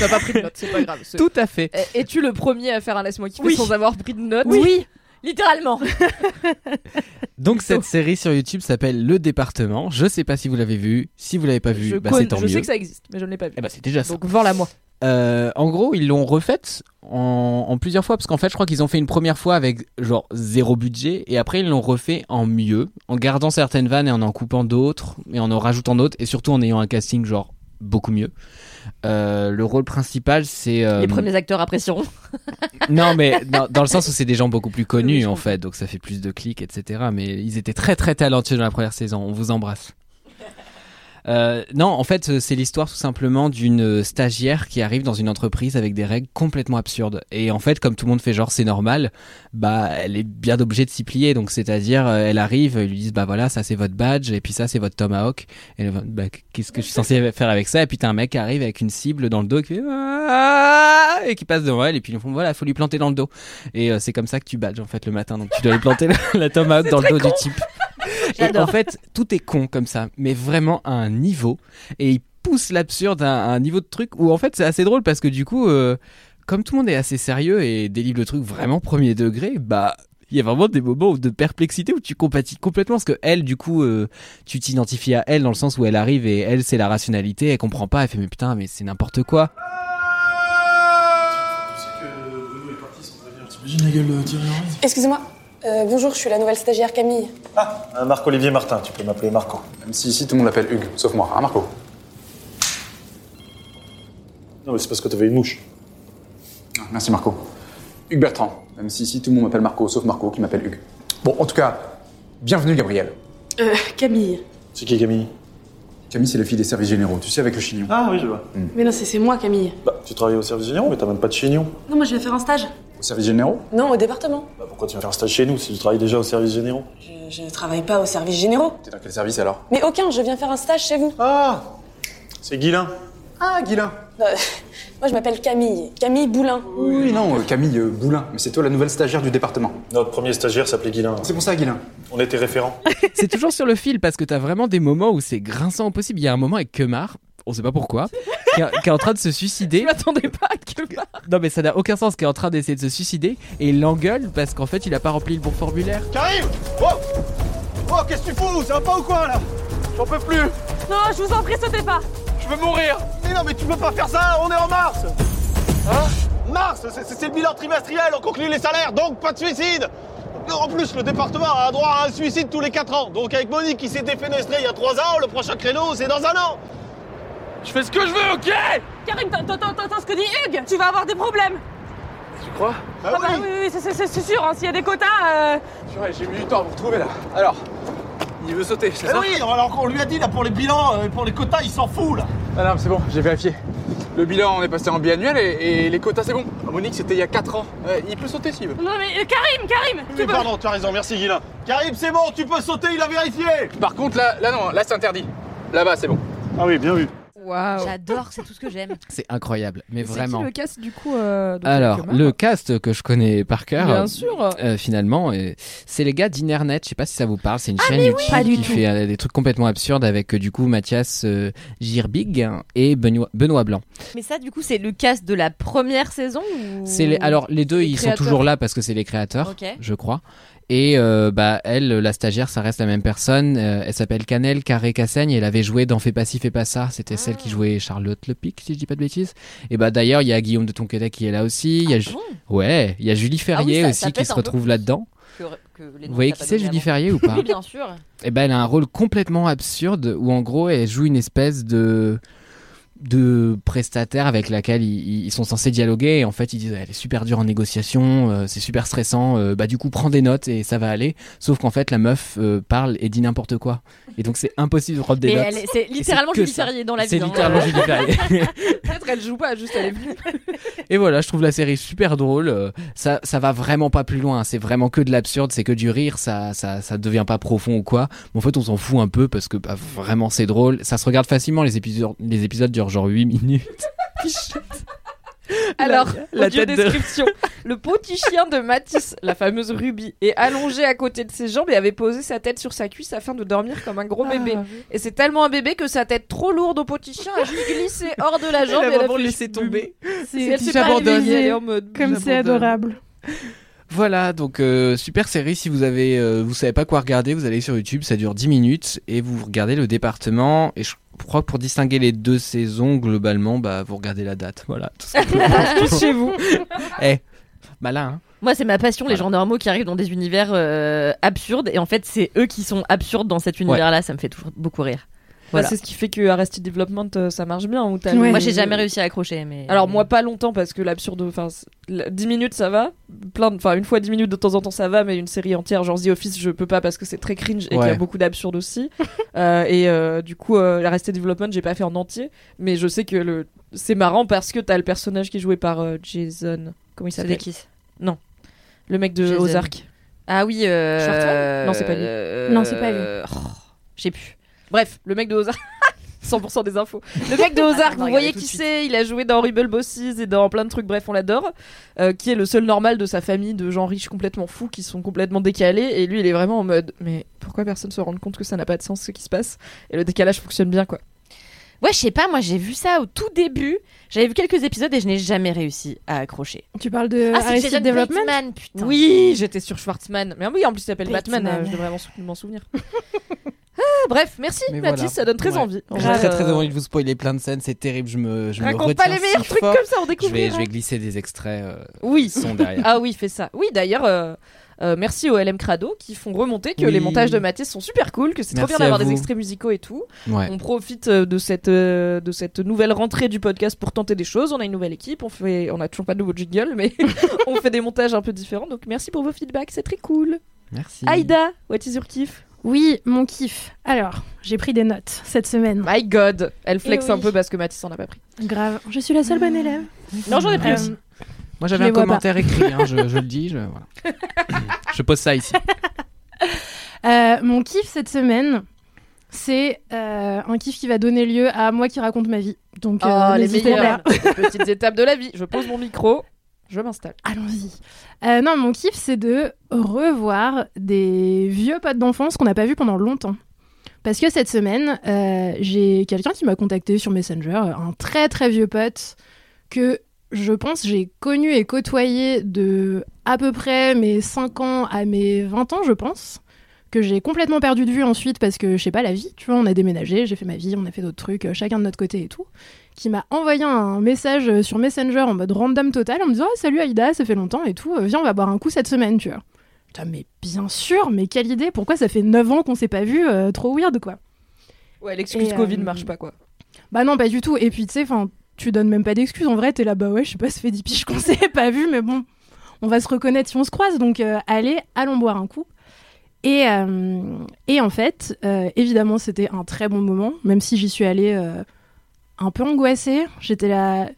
T'as pas pris de notes, c'est pas grave. Tout à fait. Es-tu le premier à faire un laisse-moi kiffer Oui. sans avoir pris de notes Oui, littéralement Donc, cette série sur YouTube s'appelle Le Département. Je sais pas si vous l'avez vu. Si vous l'avez pas vu, Je, bah, c'est tant je mieux. sais que ça existe, mais je ne l'ai pas vu. Eh bah, c'est déjà ça. Donc vends-la moi. Euh, en gros, ils l'ont refaite en, en plusieurs fois parce qu'en fait, je crois qu'ils ont fait une première fois avec genre zéro budget et après ils l'ont refait en mieux, en gardant certaines vannes et en en coupant d'autres et en en rajoutant d'autres et surtout en ayant un casting genre beaucoup mieux. Euh, le rôle principal, c'est euh, Les premiers acteurs à pression. non, mais dans, dans le sens où c'est des gens beaucoup plus connus en fait, donc ça fait plus de clics, etc. Mais ils étaient très très talentueux dans la première saison. On vous embrasse. Euh, non, en fait, euh, c'est l'histoire tout simplement d'une euh, stagiaire qui arrive dans une entreprise avec des règles complètement absurdes. Et en fait, comme tout le monde fait genre c'est normal, bah elle est bien obligée de s'y plier. Donc c'est-à-dire, euh, elle arrive, ils lui disent bah voilà, ça c'est votre badge et puis ça c'est votre tomahawk. Et elle bah qu'est-ce que je suis censé faire avec ça? Et puis t'as un mec qui arrive avec une cible dans le dos qui fait Ah et qui passe devant elle et puis ils font voilà, faut lui planter dans le dos. Et euh, c'est comme ça que tu badges en fait le matin. Donc tu dois lui planter la, la tomahawk dans le dos du type. Et en fait, tout est con comme ça, mais vraiment à un niveau. Et il pousse l'absurde à, un niveau de truc où en fait c'est assez drôle parce que du coup, euh, comme tout le monde est assez sérieux et délivre le truc vraiment premier degré, bah. Il y a vraiment des moments de perplexité où tu compatis complètement parce que elle, du coup, euh, tu t'identifies à elle dans le sens où elle arrive et elle, c'est la rationalité, elle comprend pas, elle fait mais putain, mais c'est n'importe quoi. T'imagines la gueule de Thierry Henry Excusez-moi. Euh, bonjour, je suis la nouvelle stagiaire Camille. Euh, Marc-Olivier Martin, tu peux m'appeler Marco. Même si ici tout le monde l'appelle Hugues, sauf moi, hein Marco Non, mais c'est parce que t'avais une mouche. Ah, Merci Marco. Hugues Bertrand, même si ici tout le monde m'appelle Marco, sauf Marco qui m'appelle Hugues. Bon, en tout cas, Bienvenue, Gabriel. Euh, Camille. C'est qui Camille? Camille, c'est la fille des services généraux, tu sais, avec le chignon. Ah oui, je vois. Mais non, c'est c'est moi, Camille. Bah, tu travailles au service généraux, mais t'as même pas de chignon. Non, moi je vais faire un stage. Au service généraux Non, au département. Bah, pourquoi tu viens faire un stage chez nous si tu travailles déjà au service généraux Je, je travaille pas au service généraux. T'es dans quel service alors Mais aucun, je viens faire un stage chez vous. Ah C'est Guilin. Ah, Guilin. Euh, moi je m'appelle Camille. Camille Boulin. Oui, non, euh, Camille euh, Boulin. Mais c'est toi la nouvelle stagiaire du département. Notre premier stagiaire s'appelait Guilin. C'est pour ça, Guilin. On était référents. C'est toujours sur le fil parce que t'as vraiment des moments où c'est grinçant au possible. Il y a un moment avec Kemar, on sait pas pourquoi, qui, est, qui est en train de se suicider. Je m'attendais pas Non mais ça n'a aucun sens, qui est en train d'essayer de se suicider et il l'engueule parce qu'en fait il a pas rempli le bon formulaire. Karim! Oh! Oh, qu'est-ce que tu fous? Ça va pas ou quoi là? J'en peux plus! Non, je vous en prie, sautez pas. Je veux mourir! Mais non, mais tu peux pas faire ça On est en mars! Hein? Mars C'est c'est le bilan trimestriel, on conclut les salaires, donc pas de suicide! En plus, le département a droit à un suicide tous les 4 ans. Donc avec Monique qui s'est défenestrée il y a 3 ans, le prochain créneau, c'est dans un an Je fais ce que je veux, ok Karim, t'entends ce que dit Hugues Tu vas avoir des problèmes. Tu crois Ah, bah oui, oui, c'est- sûr, hein, s'il y a des quotas. euh, j'ai mis du temps à vous retrouver là. Alors, il veut sauter, c'est ça oui, alors qu'on lui a dit là pour les bilans, euh, pour les quotas, il s'en fout là Ah non, c'est bon, j'ai vérifié. Le bilan, on est passé en biannuel et, et les quotas, c'est bon. Monique, c'était il y a 4 ans. Euh, il peut sauter s'il veut. Non mais euh, Karim, Karim tu Mais peux- pardon, tu as raison, merci Guilin. Karim, c'est bon, tu peux sauter, il a vérifié Par contre, là, là non, là c'est interdit. Là-bas, c'est bon. Ah oui, bien vu. Waouh. J'adore, c'est tout ce que j'aime. C'est incroyable, mais C'est vraiment. qui le cast du coup euh, Alors, le cast que je connais par cœur, Bien sûr. euh, finalement, euh, c'est les gars d'Internet. Je sais pas si ça vous parle. C'est une Ah, chaîne oui YouTube du qui tout. fait euh, des trucs complètement absurdes avec euh, du coup Mathias euh, Girbig et Benoît, Benoît Blanc. Mais ça, du coup, c'est le cast de la première saison ou... C'est les, alors les deux, Les ils créateurs. sont toujours là parce que c'est les créateurs, Ok. je crois. Et euh, bah elle, la stagiaire, ça reste la même personne. Euh, elle s'appelle Canel Carré Cassaigne. Elle avait joué dans Fais pas ci, fais pas ça. C'était celle Ah. qui jouait Charlotte Lepic, si je dis pas de bêtises. Et bah d'ailleurs, il y a Guillaume de Tonquédec qui est là aussi. Il y a Ju- ouais, il y a Julie Ferrier Ah ça- aussi ça qui se retrouve là-dedans. que- que Vous voyez qui c'est Julie. Ferrier ou pas? Oui, bien sûr. Et ben elle a un rôle complètement absurde où en gros elle joue une espèce de de prestataire avec laquelle ils, ils sont censés dialoguer et en fait ils disent elle est super dure en négociation euh, c'est super stressant euh, bah du coup prends des notes et ça va aller sauf qu'en fait la meuf euh, parle et dit n'importe quoi et donc c'est impossible de prendre des Mais notes elle est- c'est littéralement Julie. Ferrier dans la c'est vie, hein. littéralement Julie Ferrier Peut-être elle joue pas, juste elle est et voilà, je trouve la série super drôle. Ça, ça va vraiment pas plus loin. C'est vraiment que de l'absurde, c'est que du rire. Ça, ça, ça devient pas profond ou quoi. Mais en fait, on s'en fout un peu parce que bah, vraiment c'est drôle. Ça se regarde facilement. Les épisodes, les épisodes durent genre 8 minutes. Alors, la tête de- description. Le petit chien de Matisse, la fameuse Ruby, est allongé à côté de ses jambes et avait posé sa tête sur sa cuisse afin de dormir comme un gros Ah, bébé. Et c'est tellement un bébé que sa tête trop lourde au petit chien a juste glissé hors de la jambe Elle a et elle a laissé tomber. C'est j'abandonne. en mode Comme c'est adorable. Voilà, donc euh, super série. Si vous avez, euh, vous savez pas quoi regarder, vous allez sur YouTube. Ça dure 10 minutes et vous regardez le département. Et je crois que pour distinguer les deux saisons globalement, bah vous regardez la date. Voilà. Tout simplement. Chez vous. Eh, malin. Hein Moi, c'est ma passion, les gens normaux qui arrivent dans des univers euh, absurdes. Et en fait, c'est eux qui sont absurdes dans cet univers-là. Ça me fait toujours beaucoup rire. Voilà. Bah, c'est ce qui fait que Arrested Development euh, ça marche bien. Où t'as Ouais. le- Moi, j'ai jamais réussi à accrocher. Mais... Alors moi pas longtemps parce que l'absurde, enfin c- la- 10 minutes ça va, plein, de- enfin une fois 10 minutes de temps en temps ça va, mais une série entière genre The Office je peux pas parce que c'est très cringe et qu'il y a beaucoup d'absurde aussi. Euh, et euh, du coup euh, Arrested Development j'ai pas fait en entier, mais je sais que le c'est marrant parce que t'as le personnage qui est joué par euh, Jason, comment il s'appelle. Non, le mec de Jason. Ozark. Ah oui. Euh... Non, c'est pas lui. euh, Non, c'est pas lui. oh, je sais plus. Bref, le mec de Ozark. 100% des infos. Le mec de Ozark, vous voyez qui c'est Il a joué dans Horrible Bosses et dans plein de trucs, bref, on l'adore. Euh, qui est le seul normal de sa famille de gens riches complètement fous qui sont complètement décalés. Et lui, il est vraiment en mode Mais pourquoi personne se rend compte que ça n'a pas de sens ce qui se passe? Et le décalage fonctionne bien, quoi. Ouais, je sais pas, moi j'ai vu ça au tout début. J'avais vu quelques épisodes et je n'ai jamais réussi à accrocher. Tu parles de Ah, c'est Arrested Jason Development Bateman, putain. Oui, j'étais sur Schwartzman. Mais oui, en plus, il s'appelle Batman, euh, je devrais m'en souvenir. Ah, bref, merci Mais Mathis, voilà. ça donne très Ouais. envie. En J'ai très très envie de vous spoiler plein de scènes, c'est terrible. Je me, je me Raconte retiens pas les meilleurs si trucs fort. comme ça, on Je vais, découvrira. je vais glisser des extraits. euh, Oui. son derrière. Ah oui, fait ça. Oui, d'ailleurs, euh, euh, merci au LM Crado qui font remonter que Oui. les montages de Mathis sont super cool, que c'est trop bien d'avoir des extraits musicaux et tout. Ouais. On profite de cette, euh, de cette nouvelle rentrée du podcast pour tenter des choses. On a une nouvelle équipe, on, fait, on a toujours pas de nouveau jingle, mais on fait des montages un peu différents. Donc merci pour vos feedbacks, c'est très cool. Merci. Aïda, what is your kiff? Oui, mon kiff. Alors, j'ai pris des notes cette semaine. My God Elle flex Eh un oui. peu parce que Mathis en a pas pris. Grave. Je suis la seule bonne élève. Non, j'en ai pris Euh, aussi. Moi j'avais un commentaire écrit, hein, je, je le dis. Je, voilà. je pose ça ici. Euh, mon kiff cette semaine, c'est euh, un kiff qui va donner lieu à moi qui raconte ma vie. Donc, euh, Oh, les meilleures petites étapes de la vie. Je pose mon micro, je m'installe. Allons-y. Euh, non, mon kiff, c'est de revoir des vieux potes d'enfance qu'on n'a pas vus pendant longtemps. Parce que cette semaine, euh, j'ai quelqu'un qui m'a contacté sur Messenger, un très très vieux pote que je pense j'ai connu et côtoyé de à peu près mes 5 ans à mes 20 ans, je pense. Que j'ai complètement perdu de vue ensuite parce que, je sais pas, la vie, tu vois, on a déménagé, j'ai fait ma vie, on a fait d'autres trucs, euh, chacun de notre côté et tout. Qui m'a envoyé un message euh, sur Messenger en mode random total en me disant Ah, Salut Aïda, ça fait longtemps et tout, euh, viens, on va boire un coup cette semaine, tu vois. Putain, mais bien sûr, mais quelle idée, pourquoi ça fait 9 ans qu'on s'est pas vu, euh, trop weird quoi. Ouais, l'excuse Et, euh, Covid marche pas quoi. Bah non, pas du tout. Et puis, tu sais, enfin, tu donnes même pas d'excuses. En vrai, t'es là, bah ouais, je sais pas, ça fait 10 piges qu'on s'est pas vu, mais bon, on va se reconnaître si on se croise. Donc, euh, allez, allons boire un coup. Et, euh, et en fait, euh, évidemment, c'était un très bon moment, même si j'y suis allée un peu angoissée. J'étais là,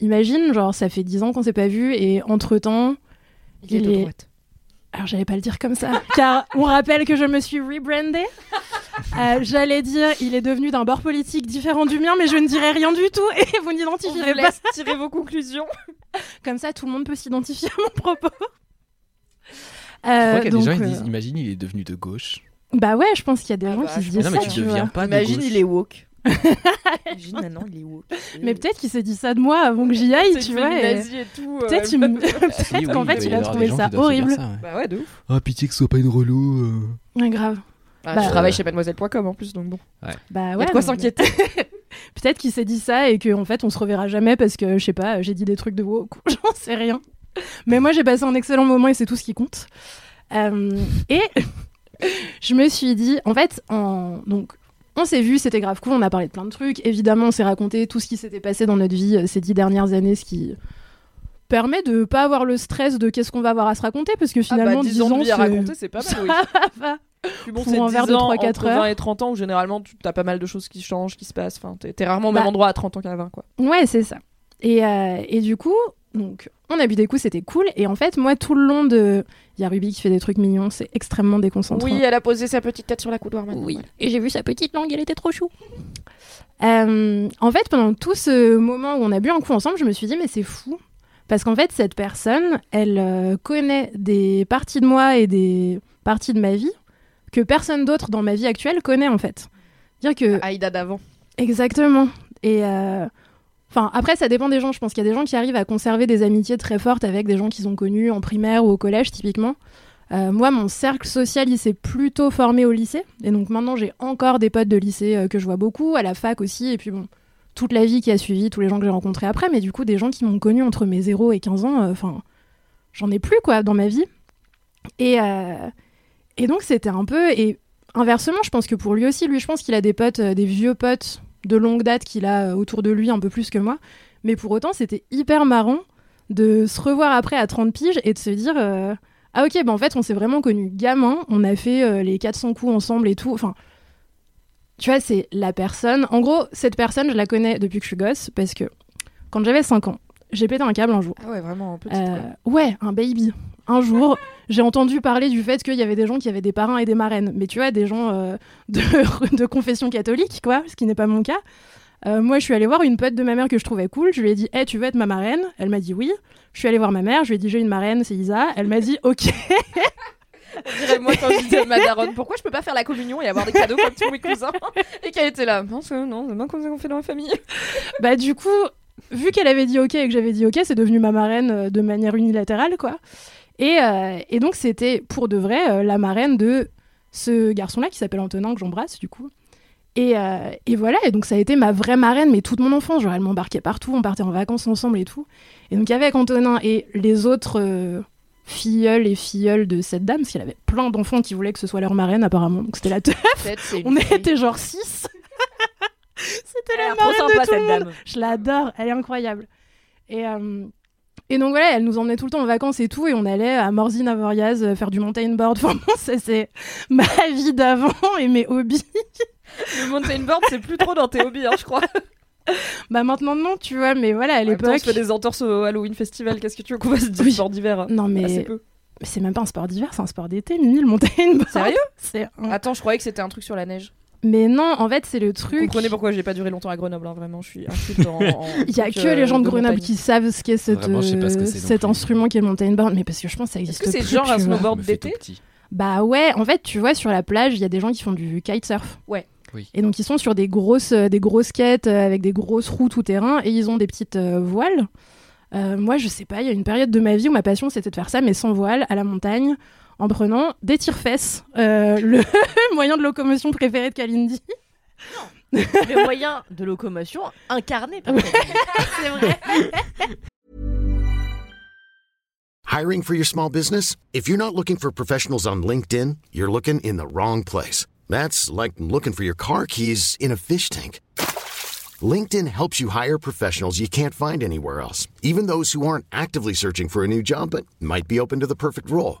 imagine, genre, ça fait 10 ans qu'on s'est pas vu, et entre-temps, Il est de droite. alors, j'allais pas le dire comme ça, car on rappelle que je me suis rebrandée. Euh, j'allais dire, il est devenu d'un bord politique différent du mien, mais je ne dirai rien du tout et vous n'identifierez vous pas. laisse tirer vos conclusions. Comme ça, tout le monde peut s'identifier à mon propos. Je Euh, crois qu'il y a donc, des gens qui euh, disent Imagine, il est devenu de gauche. Bah ouais, je pense qu'il y a des gens bah, qui se disent Non, ça. mais tu tu deviens vois. pas de Imagine, gauche. il est woke. Imagine maintenant, il est woke. Mais peut-être qu'il s'est dit ça de moi avant que j'y aille, tu vois. et- nazie et tout. euh, Peut-être me- oui, qu'en fait, il a trouvé ça horrible. ça, ouais. Bah ouais, de ouf. Ah, pitié que ce soit pas une relou. euh. Ouais, grave. Ah, Bah, tu travailles euh, chez mademoiselle.com en plus, donc bon. Bah Il y a ouais. de quoi s'inquiéter. Peut-être qu'il s'est dit ça et qu'en fait on se reverra jamais parce que je sais pas, j'ai dit des trucs de woke, j'en sais rien. Mais moi j'ai passé un excellent moment et c'est tout ce qui compte. Euh, et je me suis dit, en fait, en... donc on s'est vu, c'était grave cool, on a parlé de plein de trucs. Évidemment, on s'est raconté tout ce qui s'était passé dans notre vie euh, ces dix dernières années, ce qui permet de pas avoir le stress de qu'est-ce qu'on va avoir à se raconter parce que Ah bah, finalement 10 10 ans de vie à raconter, c'est pas mal, ça oui. va. Puis bon, Pour c'est un 10 verre de ans, 3-4 entre 20 heures. et 30 ans où généralement tu as pas mal de choses qui changent, qui se passent. Enfin, t'es t'es rarement au Bah. même endroit à 30 ans qu'à 20 quoi. Ouais, c'est ça. Et, euh, et du coup, donc, on a bu des coups, c'était cool. Et en fait, moi, tout le long de. Il y a Ruby qui fait des trucs mignons, c'est extrêmement déconcentrant. Oui, elle a posé sa petite tête sur la coudoir maintenant. Oui. Et j'ai vu sa petite langue, elle était trop chou. Euh, en fait, pendant tout ce moment où on a bu un coup ensemble, je me suis dit, mais c'est fou. Parce qu'en fait, cette personne, elle euh, connaît des parties de moi et des parties de ma vie que personne d'autre dans ma vie actuelle connaît, en fait. Dire que. Aïda d'avant. Exactement. Et. euh, Enfin, après, ça dépend des gens. Je pense qu'il y a des gens qui arrivent à conserver des amitiés très fortes avec des gens qu'ils ont connus en primaire ou au collège, typiquement. Euh, moi, mon cercle social, il s'est plutôt formé au lycée. Et donc maintenant, j'ai encore des potes de lycée euh, que je vois beaucoup, à la fac aussi. Et puis bon, toute la vie qui a suivi, tous les gens que j'ai rencontrés après. Mais du coup, des gens qui m'ont connu entre mes 0 et 15 ans, euh, enfin, j'en ai plus, quoi, dans ma vie. Et, et donc, c'était un peu. Et inversement, je pense que pour lui aussi, lui, je pense qu'il a des potes, des vieux potes de longue date qu'il a euh, autour de lui un peu plus que moi. Mais pour autant, c'était hyper marrant de se revoir après à 30 piges et de se dire euh, Ah, ok, bah en fait, on s'est vraiment connus gamin, on a fait euh, les 400 coups ensemble et tout. Enfin, tu vois, c'est la personne. En gros, cette personne, je la connais depuis que je suis gosse parce que quand j'avais 5 ans, j'ai pété un câble un jour. Ah ouais, vraiment un petit. Euh, ouais, un baby. Un jour, j'ai entendu parler du fait qu'il y avait des gens qui avaient des parrains et des marraines. Mais tu vois, des gens euh, de, de confession catholique, quoi, ce qui n'est pas mon cas. Euh, moi, je suis allée voir une pote de ma mère que je trouvais cool. Je lui ai dit, hey, tu veux être ma marraine? Elle m'a dit oui. Je suis allée voir ma mère. Je lui ai dit, j'ai une marraine, c'est Isa. Elle m'a dit, ok. On dirait moi quand je disais à ma daronne pourquoi je peux pas faire la communion et avoir des cadeaux comme tous mes cousins? Et qu'elle était là non c'est non c'est comme ça qu'on fait dans la famille bah du coup, vu qu'elle avait dit ok et que j'avais dit ok, c'est devenu ma marraine euh, de manière unilatérale, quoi. Et, euh, et donc c'était pour de vrai euh, la marraine de ce garçon-là qui s'appelle Antonin, que j'embrasse du coup. Et, euh, et voilà, et donc ça a été ma vraie marraine, mais toute mon enfance. Genre, elle m'embarquait partout, on partait en vacances ensemble et tout. Et donc, avec Antonin et les autres euh, filleuls et filleuls de cette dame, parce qu'elle avait plein d'enfants qui voulaient que ce soit leur marraine, apparemment. Donc, c'était la teuf. On fille. était genre 6. C'était la marraine de tout cette le monde. dame. Je l'adore, elle est incroyable. Et, euh, Et donc voilà, elle nous emmenait tout le temps en vacances et tout, et on allait à Morzine Avoriaz euh, faire du mountain board. Enfin bon, ça c'est ma vie d'avant et mes hobbies. Le mountain board, c'est plus trop dans tes hobbies, hein, je crois. Bah maintenant non, tu vois, mais voilà, à temps, on l'époque. se fait des entorses au Halloween Festival. Qu'est-ce que tu veux qu'on fasse du sport d'hiver Non mais Assez peu. c'est même pas un sport d'hiver, c'est un sport d'été, Mimi, le mountain board. Sérieux un- Attends, je croyais que c'était un truc sur la neige. Mais non, en fait, c'est le Vous truc. comprenez pourquoi j'ai pas duré longtemps à Grenoble, hein, vraiment, je suis insulte en. Il y a que euh, les gens de Grenoble montagne. qui savent ce qu'est cette, Vraiment, je sais pas ce que euh, cet instrument qui est le mountain board, mais parce que je pense que ça existe que c'est genre un snowboard d'été. Bah ouais, en fait, tu vois, sur la plage, il y a des gens qui font du kitesurf. Ouais. Oui. Et donc, ils sont sur des grosses, euh, des grosses quêtes euh, avec des grosses roues tout terrain et ils ont des petites euh, voiles. Euh, moi, je sais pas, il y a une période de ma vie où ma passion c'était de faire ça, mais sans voile, à la montagne, en prenant des tire-fesses, euh, le moyen de locomotion préféré de Kalindi. Le moyen de locomotion incarné par C'est vrai. Hiring for your small business? If you're not looking for professionals on LinkedIn, you're looking in the wrong place. That's like looking for your car keys in a fish tank. LinkedIn helps you hire professionals you can't find anywhere else, even those who aren't actively searching for a new job but might be open to the perfect role.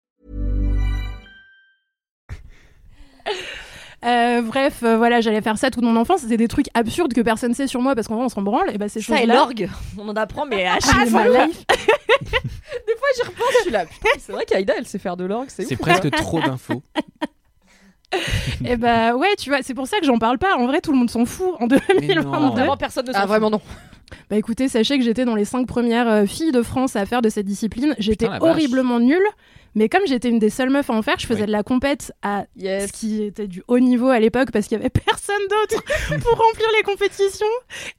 Euh, bref, euh, voilà, j'allais faire ça toute mon enfance. C'était des trucs absurdes que personne sait sur moi parce qu'en vrai, on s'en branle. Et bah, ces Ça et l'orgue, on en apprend, mais à Ah, chaque fois. Des fois, j'y repense, je suis là. Putain, c'est vrai qu'Aïda, elle sait faire de l'orgue, c'est C'est ouf. presque trop d'infos. Et bah ouais, tu vois, c'est pour ça que j'en parle pas. En vrai, tout le monde s'en fout en 2022. Vraiment, personne ne s'en Ah, fout. vraiment non. Bah écoutez, sachez que j'étais dans les cinq premières euh, filles de France à faire de cette discipline. J'étais vache. horriblement nulle. Mais comme j'étais une des seules meufs à en faire, je faisais Oui. de la compète à Yes. ce qui était du haut niveau à l'époque parce qu'il y avait personne d'autre pour remplir les compétitions.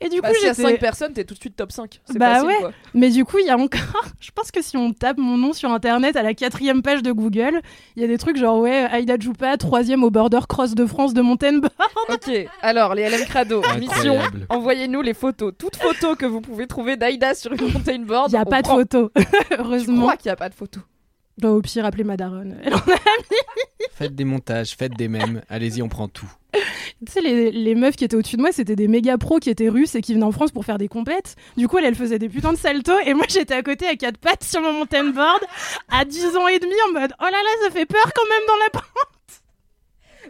Et du Bah, coup, a j'étais 5 personnes, t'es tout de suite top 5. C'est Bah facile, ouais. quoi. Mais du coup, il y a encore. Je pense que si on tape mon nom sur internet à la quatrième page de Google, il y a des trucs genre ouais, Aïda Djoupa, troisième au border cross de France de Montaigne. Ok, alors les LM Crado, mission, envoyez-nous les photos. Toutes photos que vous pouvez trouver d'Aïda sur une mountain board. Il n'y a on pas de prend. photo, Je heureusement. crois qu'il n'y a pas de photos? Bah, au pire, appelez ma daronne. Elle en a Faites des montages, faites des mèmes. Allez-y, on prend tout. Tu sais, les, les meufs qui étaient au-dessus de moi, c'était des méga pros qui étaient russes et qui venaient en France pour faire des compètes. Du coup, elles faisaient des putains de saltos et moi, j'étais à côté à quatre pattes sur mon mountain board à 10 ans et demi en mode oh là là, ça fait peur quand même dans la pente.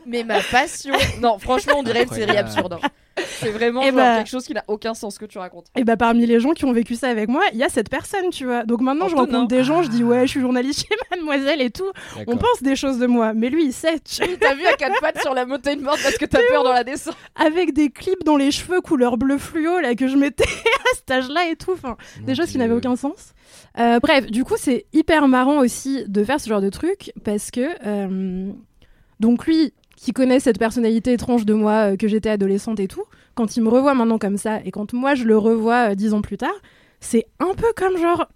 Mais ma passion. Non, franchement, on dirait une série absurde. hein. C'est vraiment Eh genre bah- quelque chose qui n'a aucun sens que tu racontes. Et bah, parmi les gens qui ont vécu ça avec moi, il y a cette personne, tu vois. Donc maintenant, je rencontre des gens, je dis ouais, je suis journaliste chez Mademoiselle et tout. On pense des choses de moi, mais lui, il sait. tu. T'as vu à quatre pattes sur la mountain board parce que t'as peur dans la descente. Avec des clips dans les cheveux couleur bleu fluo, là, que je mettais à cet âge-là et tout. Enfin, des choses qui n'avaient aucun sens. Euh, bref, du coup, c'est hyper marrant aussi de faire ce genre de truc parce que, euh, donc lui, qui connaît cette personnalité étrange de moi, euh, que j'étais adolescente et tout, quand il me revoit maintenant comme ça et quand moi je le revois euh, dix ans plus tard, c'est un peu comme genre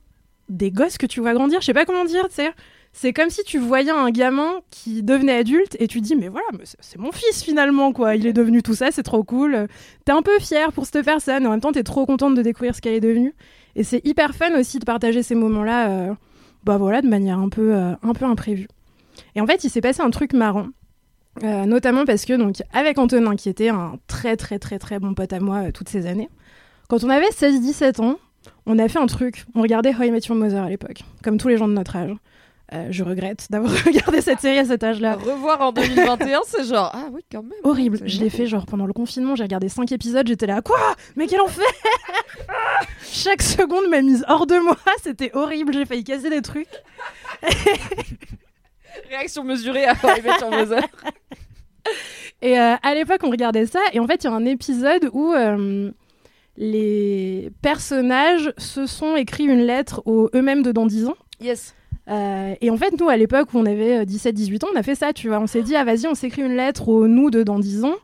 des gosses que tu vois grandir. Je sais pas comment dire, tu sais. C'est comme si tu voyais un gamin qui devenait adulte et tu dis mais voilà c'est- mon fils finalement quoi. Il est devenu tout ça c'est trop cool. T'es un peu fier pour cette personne en même temps t'es trop contente de découvrir ce qu'elle est devenue. Et c'est hyper fun aussi de partager ces moments là bah voilà de manière un peu euh, un peu imprévue. Et en fait il s'est passé un truc marrant Euh, notamment parce que donc avec Antonin qui était un très très très très bon pote à moi euh, toutes ces années quand on avait 16-17 ans on a fait un truc on regardait How I Met Your Mother à l'époque comme tous les gens de notre âge Euh, je regrette d'avoir regardé cette série à cet âge-là. Revoir en 2021, c'est genre ah oui quand même. Horrible. Je l'ai fait genre pendant le confinement. J'ai regardé 5 épisodes. J'étais là, quoi? Mais quel enfer Chaque seconde m'a mise hors de moi. C'était horrible. J'ai failli casser des trucs. Réaction mesurée à How I Met Your Mother. Et euh, à l'époque, on regardait ça. Et en fait, il y a un épisode où euh, les personnages se sont écrits une lettre aux eux-mêmes de dans 10 ans. Yes. Euh, et en fait, nous, à l'époque où on avait 17-18 ans, on a fait ça, tu vois. On s'est dit, ah vas-y, on s'écrit une lettre au nous de dans 10 ans,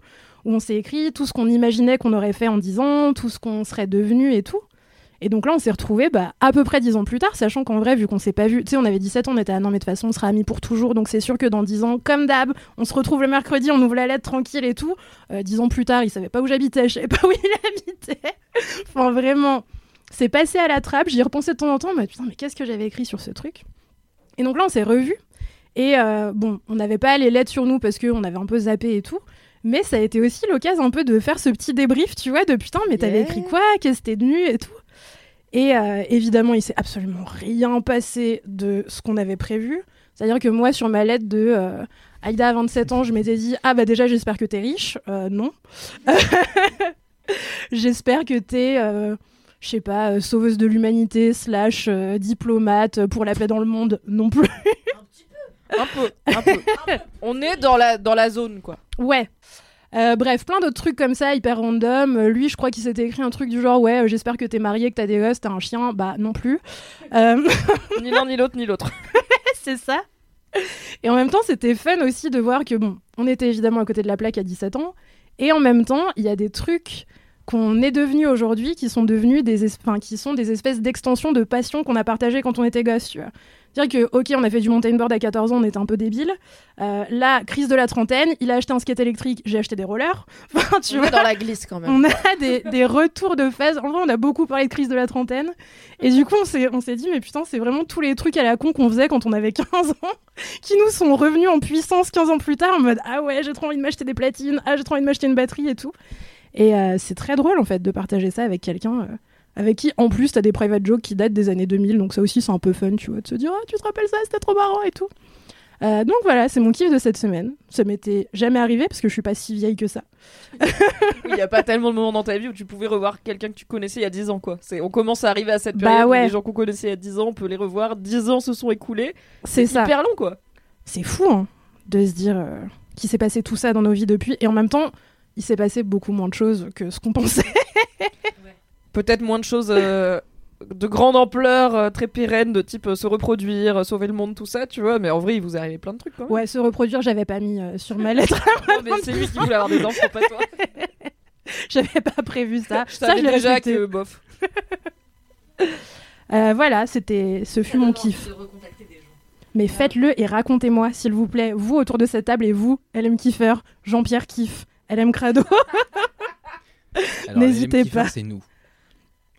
où on s'est écrit tout ce qu'on imaginait qu'on aurait fait en 10 ans, tout ce qu'on serait devenu et tout. Et donc là, on s'est retrouvés bah, à peu près 10 ans plus tard, sachant qu'en vrai, vu qu'on s'est pas vu, tu sais, on avait 17 ans, on était, ah non, mais de toute façon, on sera amis pour toujours, donc c'est sûr que dans 10 ans, comme d'hab, on se retrouve le mercredi, on ouvre la lettre tranquille et tout. Euh, 10 ans plus tard, il savait pas où j'habitais, je savais pas où il habitait. enfin, vraiment, c'est passé à la trappe, j'y repensais de temps en temps, mais putain, mais qu'est-ce que j'avais écrit sur ce truc? Et donc là, on s'est revus. Et euh, bon, on n'avait pas les lettres sur nous parce qu'on avait un peu zappé et tout. Mais ça a été aussi l'occasion un peu de faire ce petit débrief, tu vois, de putain, mais t'avais Yeah. écrit quoi? Qu'est-ce que t'es devenu et tout. Et euh, évidemment, il s'est absolument rien passé de ce qu'on avait prévu. C'est-à-dire que moi, sur ma lettre de euh, Aïda à 27 ans, je m'étais dit Ah bah déjà, j'espère que t'es riche. Euh, non. j'espère que t'es, je sais pas, sauveuse de l'humanité, slash diplomate pour la paix dans le monde. Non plus. Un peu, un peu. On est dans la, dans la zone, quoi. Ouais. Euh, bref, plein d'autres trucs comme ça, hyper random. Euh, lui, je crois qu'il s'était écrit un truc du genre Ouais, euh, j'espère que t'es marié, que t'as des gosses, t'as un chien. Bah, non plus. Ni l'un ni l'autre ni l'autre. c'est ça. Et en même temps, c'était fun aussi de voir que, bon, on était évidemment à côté de la plaque à 17 ans. Et en même temps, il y a des trucs qu'on est devenus aujourd'hui qui sont devenus des, qui sont des espèces d'extensions de passion qu'on a partagées quand on était gosse, tu vois. Dire que, ok, on a fait du mountain board à 14 ans, on était un peu débile. Euh, là, crise de la trentaine, il a acheté un skate électrique, j'ai acheté des rollers. Enfin, tu On vois, est dans la glisse quand même. on a des, des retours de phase. En vrai, on a beaucoup parlé de crise de la trentaine. Et du coup, on s'est, on s'est dit, mais putain, c'est vraiment tous les trucs à la con qu'on faisait quand on avait 15 ans qui nous sont revenus en puissance 15 ans plus tard en mode Ah ouais, j'ai trop envie de m'acheter des platines, ah, j'ai trop envie de m'acheter une batterie et tout. Et euh, c'est très drôle en fait de partager ça avec quelqu'un. euh, avec qui, en plus, t'as des private jokes qui datent des années 2000, donc ça aussi, c'est un peu fun, tu vois, de se dire, ah, tu te rappelles ça, c'était trop marrant et tout. Euh, donc voilà, c'est mon kiff de cette semaine. Ça m'était jamais arrivé parce que je suis pas si vieille que ça. Il n'y a pas tellement de moments dans ta vie où tu pouvais revoir quelqu'un que tu connaissais il y a 10 ans, quoi. C'est, on commence à arriver à cette Bah période où ouais. les gens qu'on connaissait il y a 10 ans, on peut les revoir. 10 ans se sont écoulés. C'est ça. hyper long, quoi. c'est fou hein, de se dire euh, qu'il s'est passé tout ça dans nos vies depuis. Et en même temps, il s'est passé beaucoup moins de choses que ce qu'on pensait. Peut-être moins de choses euh, de grande ampleur, euh, très pérennes, de type euh, se reproduire, euh, sauver le monde, tout ça, tu vois. Mais en vrai, il vous est arrivé plein de trucs, quand même. Ouais, se reproduire, j'avais pas mis euh, sur ma lettre. Non, mais c'est lui qui voulait avoir des enfants, pas toi. j'avais pas prévu ça. Je ça, savais je déjà que bof. Euh, voilà, c'était, ce fut mon kiff. Mais faites-le et racontez-moi, s'il vous plaît, vous autour de cette table et vous, LM Kiffer, Jean-Pierre Kiff, LM Crado. N'hésitez pas. C'est nous.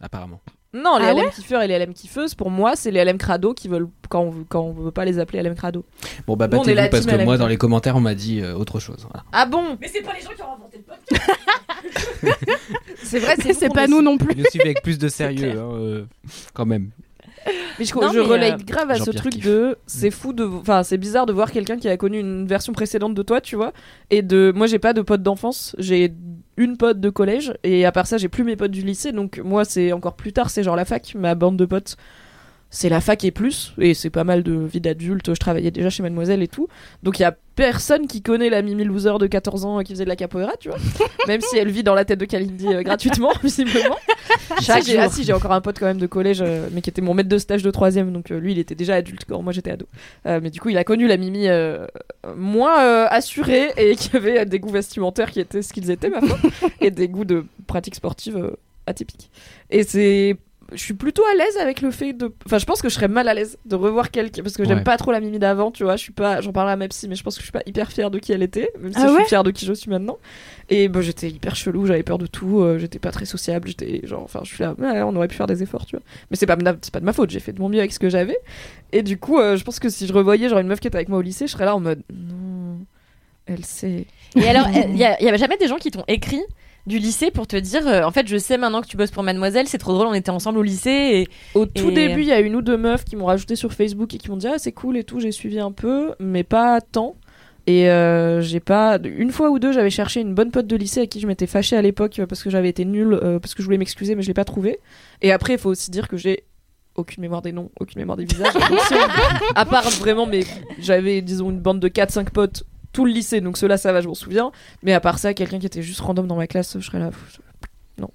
Apparemment. Non, les Ah LM ouais kiffeurs et les LM kiffeuses, pour moi, c'est les LM crado qui veulent quand on, veut- quand on veut pas les appeler LM crado. Bon, bah, battez-vous parce que LM moi, dans crado. les commentaires, on m'a dit euh, autre chose. Voilà. Ah bon Mais c'est pas les gens qui ont inventé le podcast. C'est vrai, c'est pas nous non plus. Nous suivez avec plus de sérieux, hein, euh, quand même. Mais je, Non, je mais, relate euh, grave à ce truc kiffe. de c'est fou de enfin c'est bizarre de voir quelqu'un qui a connu une version précédente de toi tu vois et de moi j'ai pas de potes d'enfance j'ai une pote de collège et à part ça j'ai plus mes potes du lycée donc moi c'est encore plus tard c'est genre la fac ma bande de potes c'est la fac et plus et c'est pas mal de vie d'adulte. Je travaillais déjà chez Mademoiselle et tout. Donc il y a personne qui connaît la Mimi Loser de 14 ans qui faisait de la capoeira tu vois. Même si elle vit dans la tête de Kalindi euh, gratuitement visiblement. Chaque si, j'ai- ah, si, j'ai encore un pote quand même de collège, euh, mais qui était mon maître de stage de troisième, donc euh, lui il était déjà adulte quand moi j'étais ado. Euh, mais du coup il a connu la Mimi euh, moins euh, assurée et qui avait euh, des goûts vestimentaires qui étaient ce qu'ils étaient ma foi, et des goûts de pratiques sportives euh, atypiques. Et c'est je suis plutôt à l'aise avec le fait de. Enfin, je pense que je serais mal à l'aise de revoir quelqu'un. Parce que j'aime Ouais. pas trop la Mimi d'avant, tu vois. Je suis pas. J'en parlerai à ma psy, mais je pense que je suis pas hyper fière de qui elle était. Même si Ah je ouais suis fière de qui je suis maintenant. Et bah, j'étais hyper chelou, j'avais peur de tout. euh, j'étais pas très sociable. J'étais genre. Enfin, je suis là. ouais, on aurait pu faire des efforts, tu vois. Mais c'est pas, de ma- c'est pas de ma faute. J'ai fait de mon mieux avec ce que j'avais. Et du coup, euh, je pense que si je revoyais genre une meuf qui était avec moi au lycée, je serais là en mode. Non. Elle sait. Et alors, il y, y avait jamais des gens qui t'ont écrit du lycée pour te dire euh, en fait je sais maintenant que tu bosses pour Mademoiselle c'est trop drôle on était ensemble au lycée et Au tout Et- début, il y a une ou deux meufs qui m'ont rajouté sur Facebook et qui m'ont dit ah c'est cool et tout, j'ai suivi un peu, mais pas tant. Et euh, j'ai pas une fois ou deux, j'avais cherché une bonne pote de lycée avec qui je m'étais fâchée à l'époque euh, parce que j'avais été nulle, euh, parce que je voulais m'excuser, mais je l'ai pas trouvé. Et après, il faut aussi dire que j'ai aucune mémoire des noms, aucune mémoire des visages. À part vraiment, mais j'avais disons une bande de 4-5 potes tout le lycée, donc ceux-là ça va, je m'en souviens. Mais à part ça, quelqu'un qui était juste random dans ma classe, je serais là. Non.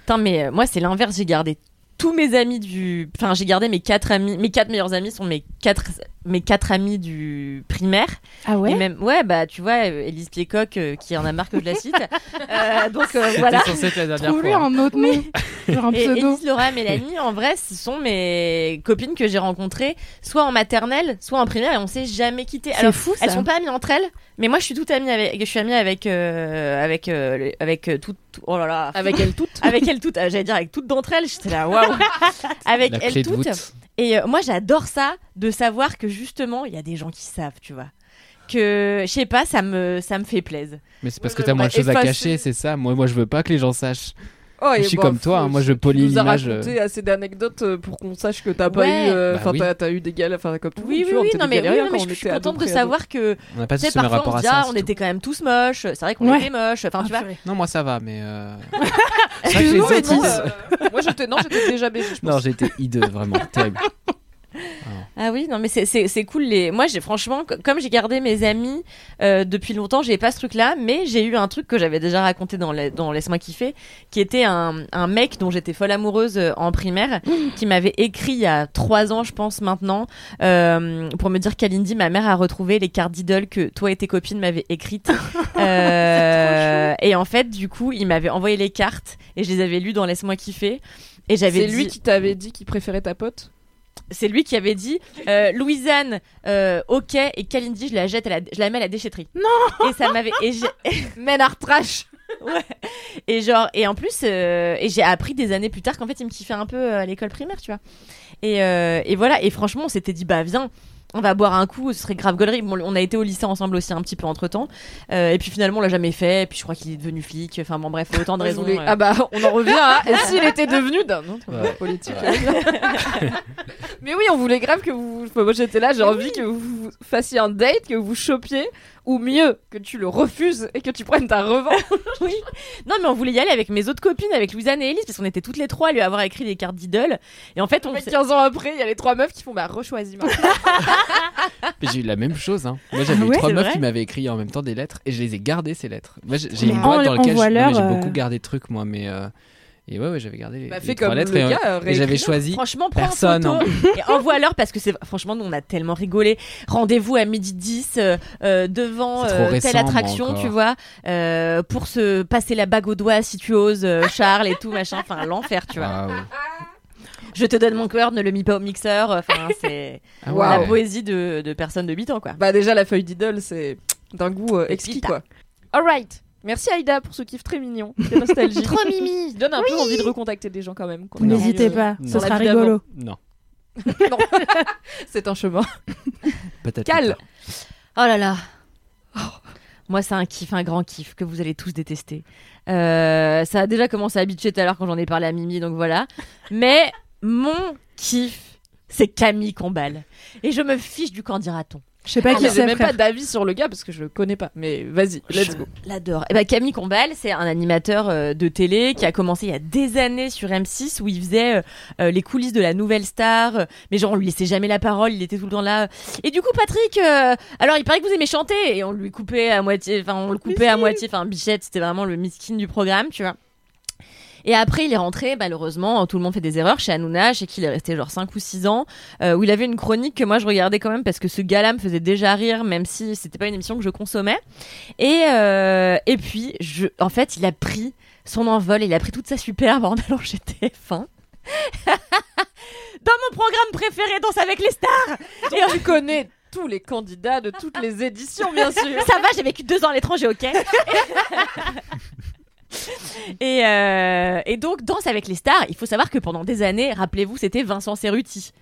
Putain, mais euh, moi, c'est l'inverse. J'ai gardé tous mes amis du. Enfin, j'ai gardé mes quatre amis. Mes quatre meilleurs amis sont mes quatre, mes quatre amis du primaire. Ah ouais Et même, ouais, bah, tu vois, euh, Élise Piecock, euh, qui en a marre que je la cite. Euh, donc, euh, voilà. Censé être la dernière Trouve-lui fois. un autre nom. Genre un Et pseudo. Élise, Laura, Mélanie, en vrai, ce sont mes copines que j'ai rencontrées, soit en maternelle, soit en primaire, et on s'est jamais quitté. C'est Alors, fou, elles ça. sont pas amies entre elles, mais moi, je suis toute amie avec, je suis amie avec, euh, avec, euh, avec euh, toutes, tout- oh là là, Avec elles toutes. avec elles toutes. Euh, J'allais dire avec toutes d'entre elles. J'étais là, waouh. avec La de toutes. Et euh, moi, j'adore ça, de savoir que justement, il y a des gens qui savent, tu vois. Que, je sais pas, ça me, ça me fait plaisir. Mais c'est parce que t'as moins de choses à cacher, c'est ça. Moi, moi, je veux pas que les gens sachent. Oh, et je suis bah, comme toi, hein, moi je tu polis nous as l'image. raconté euh, assez d'anecdotes euh, pour qu'on sache que t'as pas eu. euh, Bah Enfin, oui. t'as- eu des galères. Enfin, comme tout le Oui, monde, oui, tu oui, non, mais, oui, non, mais je suis contente de savoir que. On n'a pas tu tous le même parfois, rapport on à ça, ah, c'est on était quand même tous moches. C'est vrai qu'on était moches. Enfin, tu vois. Non, moi ça va, mais. euh, Moi, j'étais non, j'étais déjà pense. Non, j'étais hideux, vraiment, terrible. Ah oui, non, mais c'est- c'est c'est cool. Les... Moi, j'ai franchement, co- comme j'ai gardé mes amis euh, depuis longtemps, j'ai pas ce truc-là, mais j'ai eu un truc que j'avais déjà raconté dans, la- dans Laisse-moi kiffer, qui était un, un mec dont j'étais folle amoureuse euh, en primaire, qui m'avait écrit il y a trois ans, je pense maintenant, euh, pour me dire qu'Alindy, ma mère, a retrouvé les cartes d'idole que toi et tes copines m'avaient écrites. Euh, et en fait, du coup, il m'avait envoyé les cartes et je les avais lues dans Laisse-moi kiffer. Et j'avais C'est dit... lui qui t'avait dit qu'il préférait ta pote? C'est lui qui avait dit euh, Louisanne, euh, ok, et Kalindi, je la jette, à la, je la mets à la déchetterie. Non Et ça m'avait. Et j'ai. Ménard trash Ouais. Et genre, et en plus, euh, et j'ai appris des années plus tard qu'en fait, il me kiffait un peu euh, à l'école primaire, tu vois. Et, et voilà, et franchement, on s'était dit, bah viens. On va boire un coup, ce serait grave gaulerie. Bon, on a été au lycée ensemble aussi un petit peu entre temps. et puis finalement, on l'a jamais fait. Et puis je crois qu'il est devenu flic. Enfin bon, bref, autant de raisons. voulais- euh. Ah bah, on en revient à et s'il était devenu d'un autre Ouais. politique. Ouais. Mais oui, on voulait grave que vous. enfin, moi j'étais là, j'ai envie que vous fassiez un date, que vous chopiez, ou mieux, que tu le refuses et que tu prennes ta revanche. oui. Non, mais on voulait y aller avec mes autres copines, avec Louisanne et Elise, parce qu'on était toutes les trois à lui avoir écrit des cartes d'idole. Et en fait, on Mais s'est- 15 ans après, il y a les trois meufs qui font bah rechoisis j'ai eu la même chose. Hein. Moi, j'avais Ah ouais, trois meufs vrai qui m'avaient écrit en même temps des lettres et je les ai gardées ces lettres. Moi, j'ai j'ai une boîte dans laquelle j'ai euh, beaucoup gardé de trucs moi, mais euh, et ouais, ouais, j'avais gardé les, Bah, les fais trois comme lettres le et, euh, gars, et j'avais choisi Franchement, prends personne. en hein. photo et envoie-leur parce que c'est franchement nous on a tellement rigolé. Rendez-vous à midi 10 euh, euh, devant euh, récent, telle attraction, tu vois, euh, pour se passer la bague au doigt si tu oses, euh, Charles et tout machin. Enfin l'enfer, tu vois. Waouh. Je te donne mon cœur, ne le mis pas au mixeur. Enfin c'est Ah la poésie de, de personnes de 8 ans quoi. Bah déjà la feuille d'idole c'est d'un goût euh, exquis quoi. Alright. Merci Aïda pour ce kiff très mignon, très nostalgique. Trop mimi. Ça donne un peu envie de recontacter des gens quand même. N'hésitez pas, non. ce sera rigolo. Non. Non. C'est un chemin. Peut-être. Cal. plus tard. Oh là là. Oh. Moi, c'est un kiff, un grand kiff que vous allez tous détester. Euh, ça a déjà commencé à bitcher tout à l'heure quand j'en ai parlé à Mimi, donc voilà. Mais mon kiff, c'est Camille Combal. Et je me fiche du qu'en dira-t-on. Je sais pas Ah, qui c'est, même frère. pas d'avis sur le gars parce que je le connais pas. Mais vas-y, let's Je go. L'adore. Et ben Camille Combal, c'est un animateur euh, de télé qui a commencé il y a des années sur M6 où il faisait euh, euh, les coulisses de la nouvelle star. euh, mais genre on lui laissait jamais la parole, il était tout le temps là. Et du coup Patrick, euh, alors il paraît que vous aimez chanter et on lui coupait à moitié, enfin on le coupait à moitié. Enfin Bichette, c'était vraiment le miskin du programme, tu vois. Et après, il est rentré, malheureusement, tout le monde fait des erreurs chez Hanouna, chez qui il est resté genre 5 ou 6 ans, euh, où il avait une chronique que moi je regardais quand même parce que ce gars-là me faisait déjà rire, même si c'était pas une émission que je consommais. Et, euh, et puis, je, en fait, il a pris son envol, il a pris toute sa superbe en allant chez TF1. Dans mon programme préféré, Danse avec les stars Et tu connais tous les candidats de toutes les éditions, bien sûr. Ça va, j'ai vécu deux ans à l'étranger, ok? et, euh, et donc, Danse avec les stars, il faut savoir que pendant des années, rappelez-vous, c'était Vincent Cerruti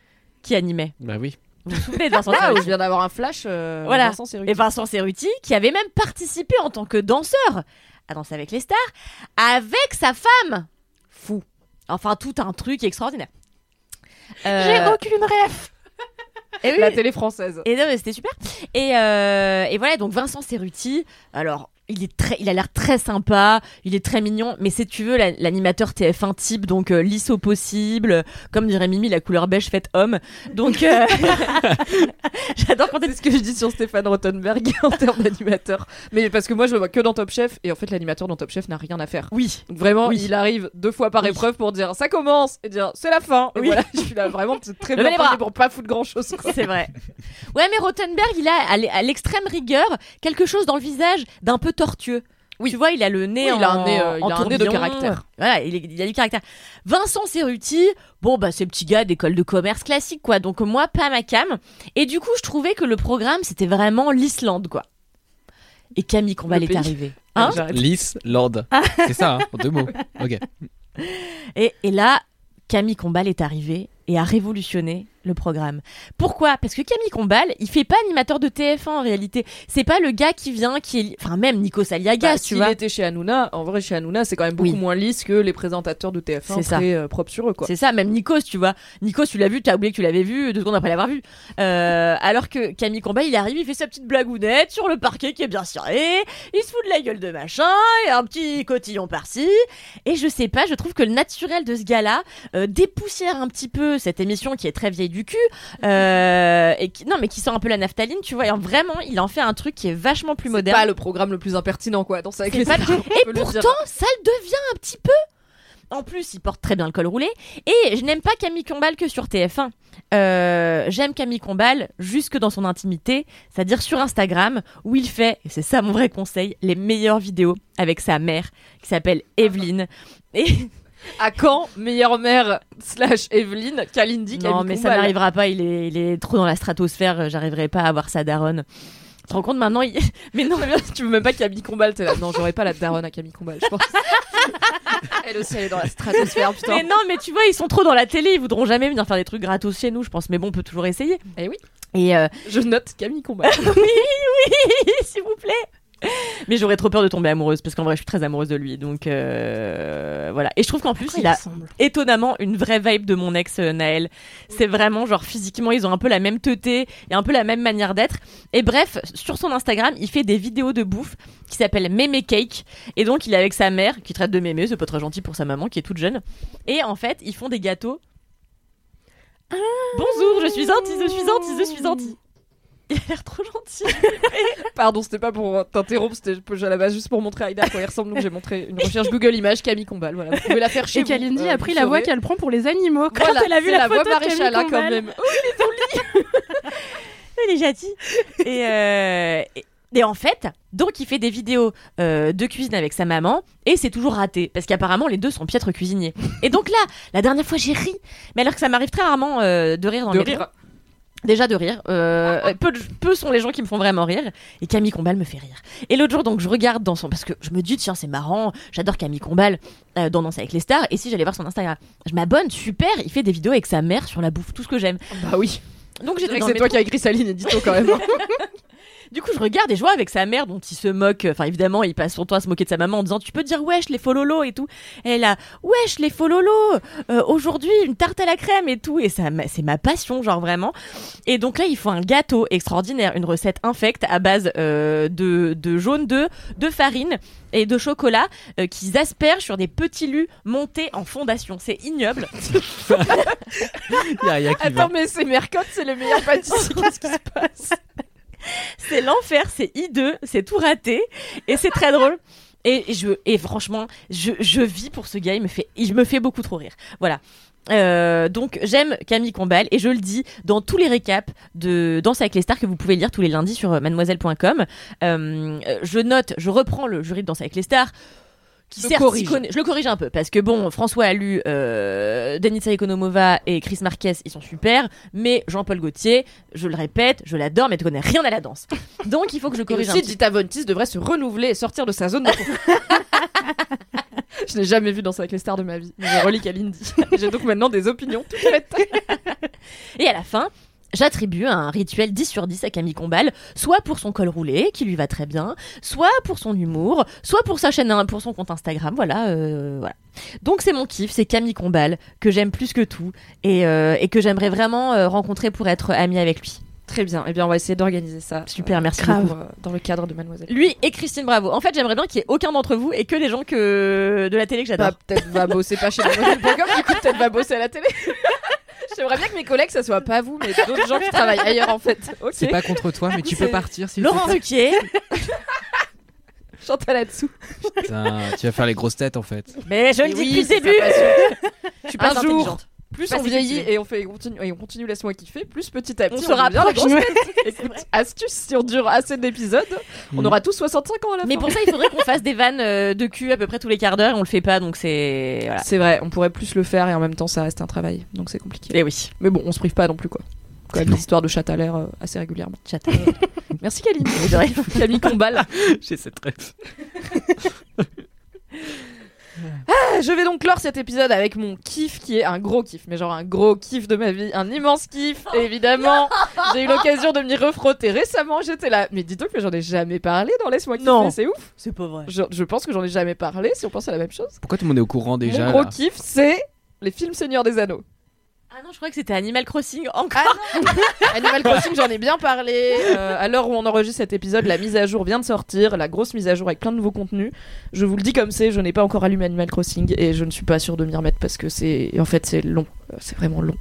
qui animait. Bah oui. Vous vous souvenez de Vincent Ah, Cerruti je viens d'avoir un flash. euh, Voilà. Vincent Cerruti. Et Vincent Cerruti, qui avait même participé en tant que danseur à Danser avec les stars, avec sa femme. Fou. Enfin, tout un truc extraordinaire. Euh, J'ai aucune ref. et oui, La télé française. et non, mais c'était super. Et, euh, et voilà, donc Vincent Cerruti, alors il est très, il a l'air très sympa, il est très mignon, mais si tu veux la- l'animateur TF1 type, donc euh, lisse au possible, comme dirait Mimi, la couleur beige faite homme. Donc euh, j'adore quand C'est ce que je dis sur Stéphane Rottenberg en termes d'animateur. Mais parce que moi, je le vois que dans Top Chef, et en fait, l'animateur dans Top Chef n'a rien à faire. oui, Donc vraiment, Oui. il arrive deux fois par Oui. épreuve pour dire ça commence et dire c'est la fin. Et Oui. voilà, je suis là vraiment très bien pour pas foutre grand chose. c'est vrai. Ouais, mais Rottenberg, il a à l'extrême rigueur quelque chose dans le visage d'un peu tortueux. Oui. Tu vois, il a le nez Oui, en il a un nez, euh, il en a un nez de caractère. Voilà, il, est- il a du caractère. Vincent Cerruti, bon bah c'est petit gars d'école de commerce classique quoi. Donc moi pas ma cam. Et du coup, je trouvais que le programme c'était vraiment l'Islande quoi. Et Camille Combal Le est pays. arrivée. Hein Lys, Lord. C'est ça, hein, en deux mots. Ok. Et, et là, Camille Combal est arrivée et a révolutionné le programme. Pourquoi? Parce que Camille Combal, il fait pas animateur de TF1 en réalité. C'est pas le gars qui vient, qui est, enfin même Nikos Aliagas, Bah, tu s'il vois. était chez Hanouna, en vrai chez Hanouna, c'est quand même beaucoup Oui. moins lisse que les présentateurs de TF1 C'est ça. très euh, propres sur eux quoi. C'est ça, même Nikos, tu vois. Nikos, tu l'as vu, t'as oublié que tu l'avais vu deux secondes après l'avoir vu. Euh, alors que Camille Combal, il arrive, il fait sa petite blagounette sur le parquet qui est bien ciré, il se fout de la gueule de machin, et un petit cotillon par-ci. Et je sais pas, je trouve que le naturel de ce gars-là euh, dépoussière un petit peu cette émission qui est très vieille du cul, euh, et qui, non, mais qui sent un peu la naphtaline, tu vois. Et vraiment, il en fait un truc qui est vachement plus C'est moderne. pas le programme le plus impertinent quoi dans sa C'est pas- Et pourtant, ça le devient un petit peu. En plus, il porte très bien le col roulé. Et je n'aime pas Camille Combal que sur TF1. Euh, J'aime Camille Combal jusque dans son intimité, c'est-à-dire sur Instagram, où il fait, et c'est ça mon vrai conseil, les meilleures vidéos avec sa mère, qui s'appelle Evelyne. Et À quand meilleure mère slash Evelyne Kalindi non, mais ça n'arrivera pas, il est, il est trop dans la stratosphère, euh, j'arriverai pas à avoir sa daronne. Tu te rends compte maintenant il... Mais non, tu veux même pas Camille Combal, t'es là. Non, j'aurais pas la daronne à Camille Combal, je pense. Elle aussi, elle est dans la stratosphère, putain. Mais non, mais tu vois, ils sont trop dans la télé, ils voudront jamais venir faire des trucs gratos chez nous, je pense. Mais bon, on peut toujours essayer. Eh oui. Et euh, Je note Camille Combal. oui, oui, s'il vous plaît. Mais j'aurais trop peur de tomber amoureuse parce qu'en vrai, je suis très amoureuse de lui. Donc euh, voilà. Et je trouve qu'en plus, il il a étonnamment une vraie vibe de mon ex euh, Naël. C'est vraiment genre physiquement, ils ont un peu la même teuté et un peu la même manière d'être. Et bref, sur son Instagram, il fait des vidéos de bouffe qui s'appellent Mémé Cake. Et donc, il est avec sa mère qui traite de mémé. C'est pas très gentil pour sa maman qui est toute jeune. Et en fait, ils font des gâteaux. Bonjour, je suis Anti, je suis Anti, je suis Anti. Il a l'air trop gentil. Pardon, c'était pas pour t'interrompre, c'était à la base juste pour montrer à Aïda à quoi il ressemble. Donc j'ai montré une recherche Google Images Camille Combal. Voilà, vous pouvez la faire chez Et vous. Kalindi euh, a pris la voix qu'elle prend pour les animaux. Quand Voilà, elle a vu c'est la, la photo voix de Camille maréchal, hein, quand Combal. même. Il est gentil. Et, euh, et, et en fait, donc il fait des vidéos euh, de cuisine avec sa maman et c'est toujours raté parce qu'apparemment les deux sont piètres cuisiniers. Et donc là, la dernière fois j'ai ri, mais alors que ça m'arrive très rarement euh, de rire dans De le rire. Déjà de rire. Euh, peu, de- peu sont les gens qui me font vraiment rire. Et Camille Combal me fait rire. Et l'autre jour, donc, je regarde dans son. Parce que je me dis, tiens, c'est marrant. J'adore Camille Combal euh, dans Danse avec les stars. Et si j'allais voir son Instagram Je m'abonne, super. Il fait des vidéos avec sa mère sur la bouffe, tout ce que j'aime. Bah oui. Donc dans c'est toi qui as écrit sa ligne édito quand même. Du coup, je regarde et je vois avec sa mère dont il se moque. Enfin, évidemment, il passe son temps à se moquer de sa maman en disant Tu peux dire wesh les fololos et tout. Et elle a wesh les fololos. euh, Aujourd'hui, une tarte à la crème et tout. Et ça, c'est ma passion, genre vraiment. Et donc là, il faut un gâteau extraordinaire, une recette infecte à base euh, de, de jaune d'œuf, de farine et de chocolat euh, qu'ils aspergent sur des petits lus montés en fondation. C'est ignoble. Y a Attends, va. mais c'est Mercotte, c'est le meilleur pâtissier. Qu'est-ce qui se passe? c'est l'enfer, c'est hideux, c'est tout raté et c'est très drôle. Et je et franchement, je, je vis pour ce gars, il me fait il me fait beaucoup trop rire. Voilà. Euh, donc j'aime Camille Combal et je le dis dans tous les récaps de Danse avec les stars que vous pouvez lire tous les lundis sur mademoiselle.com. Euh, je note, je reprends le jury de Danse avec les stars qui Le certes corrige. s'y connaît- je le corrige un peu parce que bon François a lu euh, Ekonomova et Chris Marquez ils sont super mais Jean-Paul Gaultier je le répète je l'adore mais tu connais rien à la danse donc il faut que je Et corrige un aussi, petit Dita Von Teese devrait se renouveler et sortir de sa zone de. Je n'ai jamais vu danser avec les stars de ma vie. Je relis Kalindi. J'ai donc maintenant des opinions toutes faites. Et à la fin, j'attribue un rituel 10 sur 10 à Camille Combal, soit pour son col roulé, qui lui va très bien, soit pour son humour, soit pour sa chaîne, pour son compte Instagram, voilà, euh, voilà. Donc c'est mon kiff, c'est Camille Combal, que j'aime plus que tout, et, euh, et que j'aimerais vraiment euh, rencontrer pour être amie avec lui. Très bien. Eh bien, on va essayer d'organiser ça. Super, merci beaucoup. euh, Dans le cadre de Mademoiselle. Lui et Christine Bravo. En fait, j'aimerais bien qu'il y ait aucun d'entre vous et que des gens que de la télé que j'adore. Bah, peut-être va bosser pas chez mademoiselle.com, du coup, peut-être va bosser à la télé. J'aimerais bien que mes collègues, ça soit pas vous, mais d'autres gens qui travaillent ailleurs, en fait. C'est pas contre toi, mais tu peux partir s'il Laurent. Ruquier. Chantal là-dessous. Putain, tu vas faire les grosses têtes en fait. Mais je le dis oui, depuis le début. Je suis pas Un jour. Plus Pas on vieillit et on fait, on continue, et on continue laisse-moi kiffer, plus petit à petit On se devient la rapproche. Écoute, astuce, si on dure assez d'épisodes, on aura tous 65 ans à la Mais fin. pour ça, il faudrait qu'on fasse des vannes euh, de cul à peu près tous les quarts d'heure et on le fait pas, donc c'est. Voilà. C'est vrai, on pourrait plus le faire et en même temps ça reste un travail, donc c'est compliqué. Et oui. Mais bon, on se prive pas non plus quoi. Quand même des histoires de chat à l'air euh, assez régulièrement. Chat à l'air. Merci Camille. Camille Combal. J'ai cette rêve. Ah, je vais donc clore cet épisode avec mon kiff qui est un gros kiff, mais genre un gros kiff de ma vie, un immense kiff. Et évidemment, j'ai eu l'occasion de m'y refrotter récemment. J'étais là, mais dis donc que j'en ai jamais parlé dans Laisse-moi kiffer, Non. c'est ouf. C'est pas vrai. Je, je pense que j'en ai jamais parlé si on pense à la même chose. Pourquoi tout le monde est au courant déjà Mon gros là kiff, c'est les films Seigneur des Anneaux. Ah non, je crois que c'était Animal Crossing encore. Animal Crossing, j'en ai bien parlé. Euh, à l'heure où on enregistre cet épisode, la mise à jour vient de sortir, la grosse mise à jour avec plein de nouveaux contenus. Je vous le dis comme c'est, je n'ai pas encore allumé Animal Crossing et je ne suis pas sûre de m'y remettre parce que c'est, en fait, c'est long, Euh, c'est vraiment long.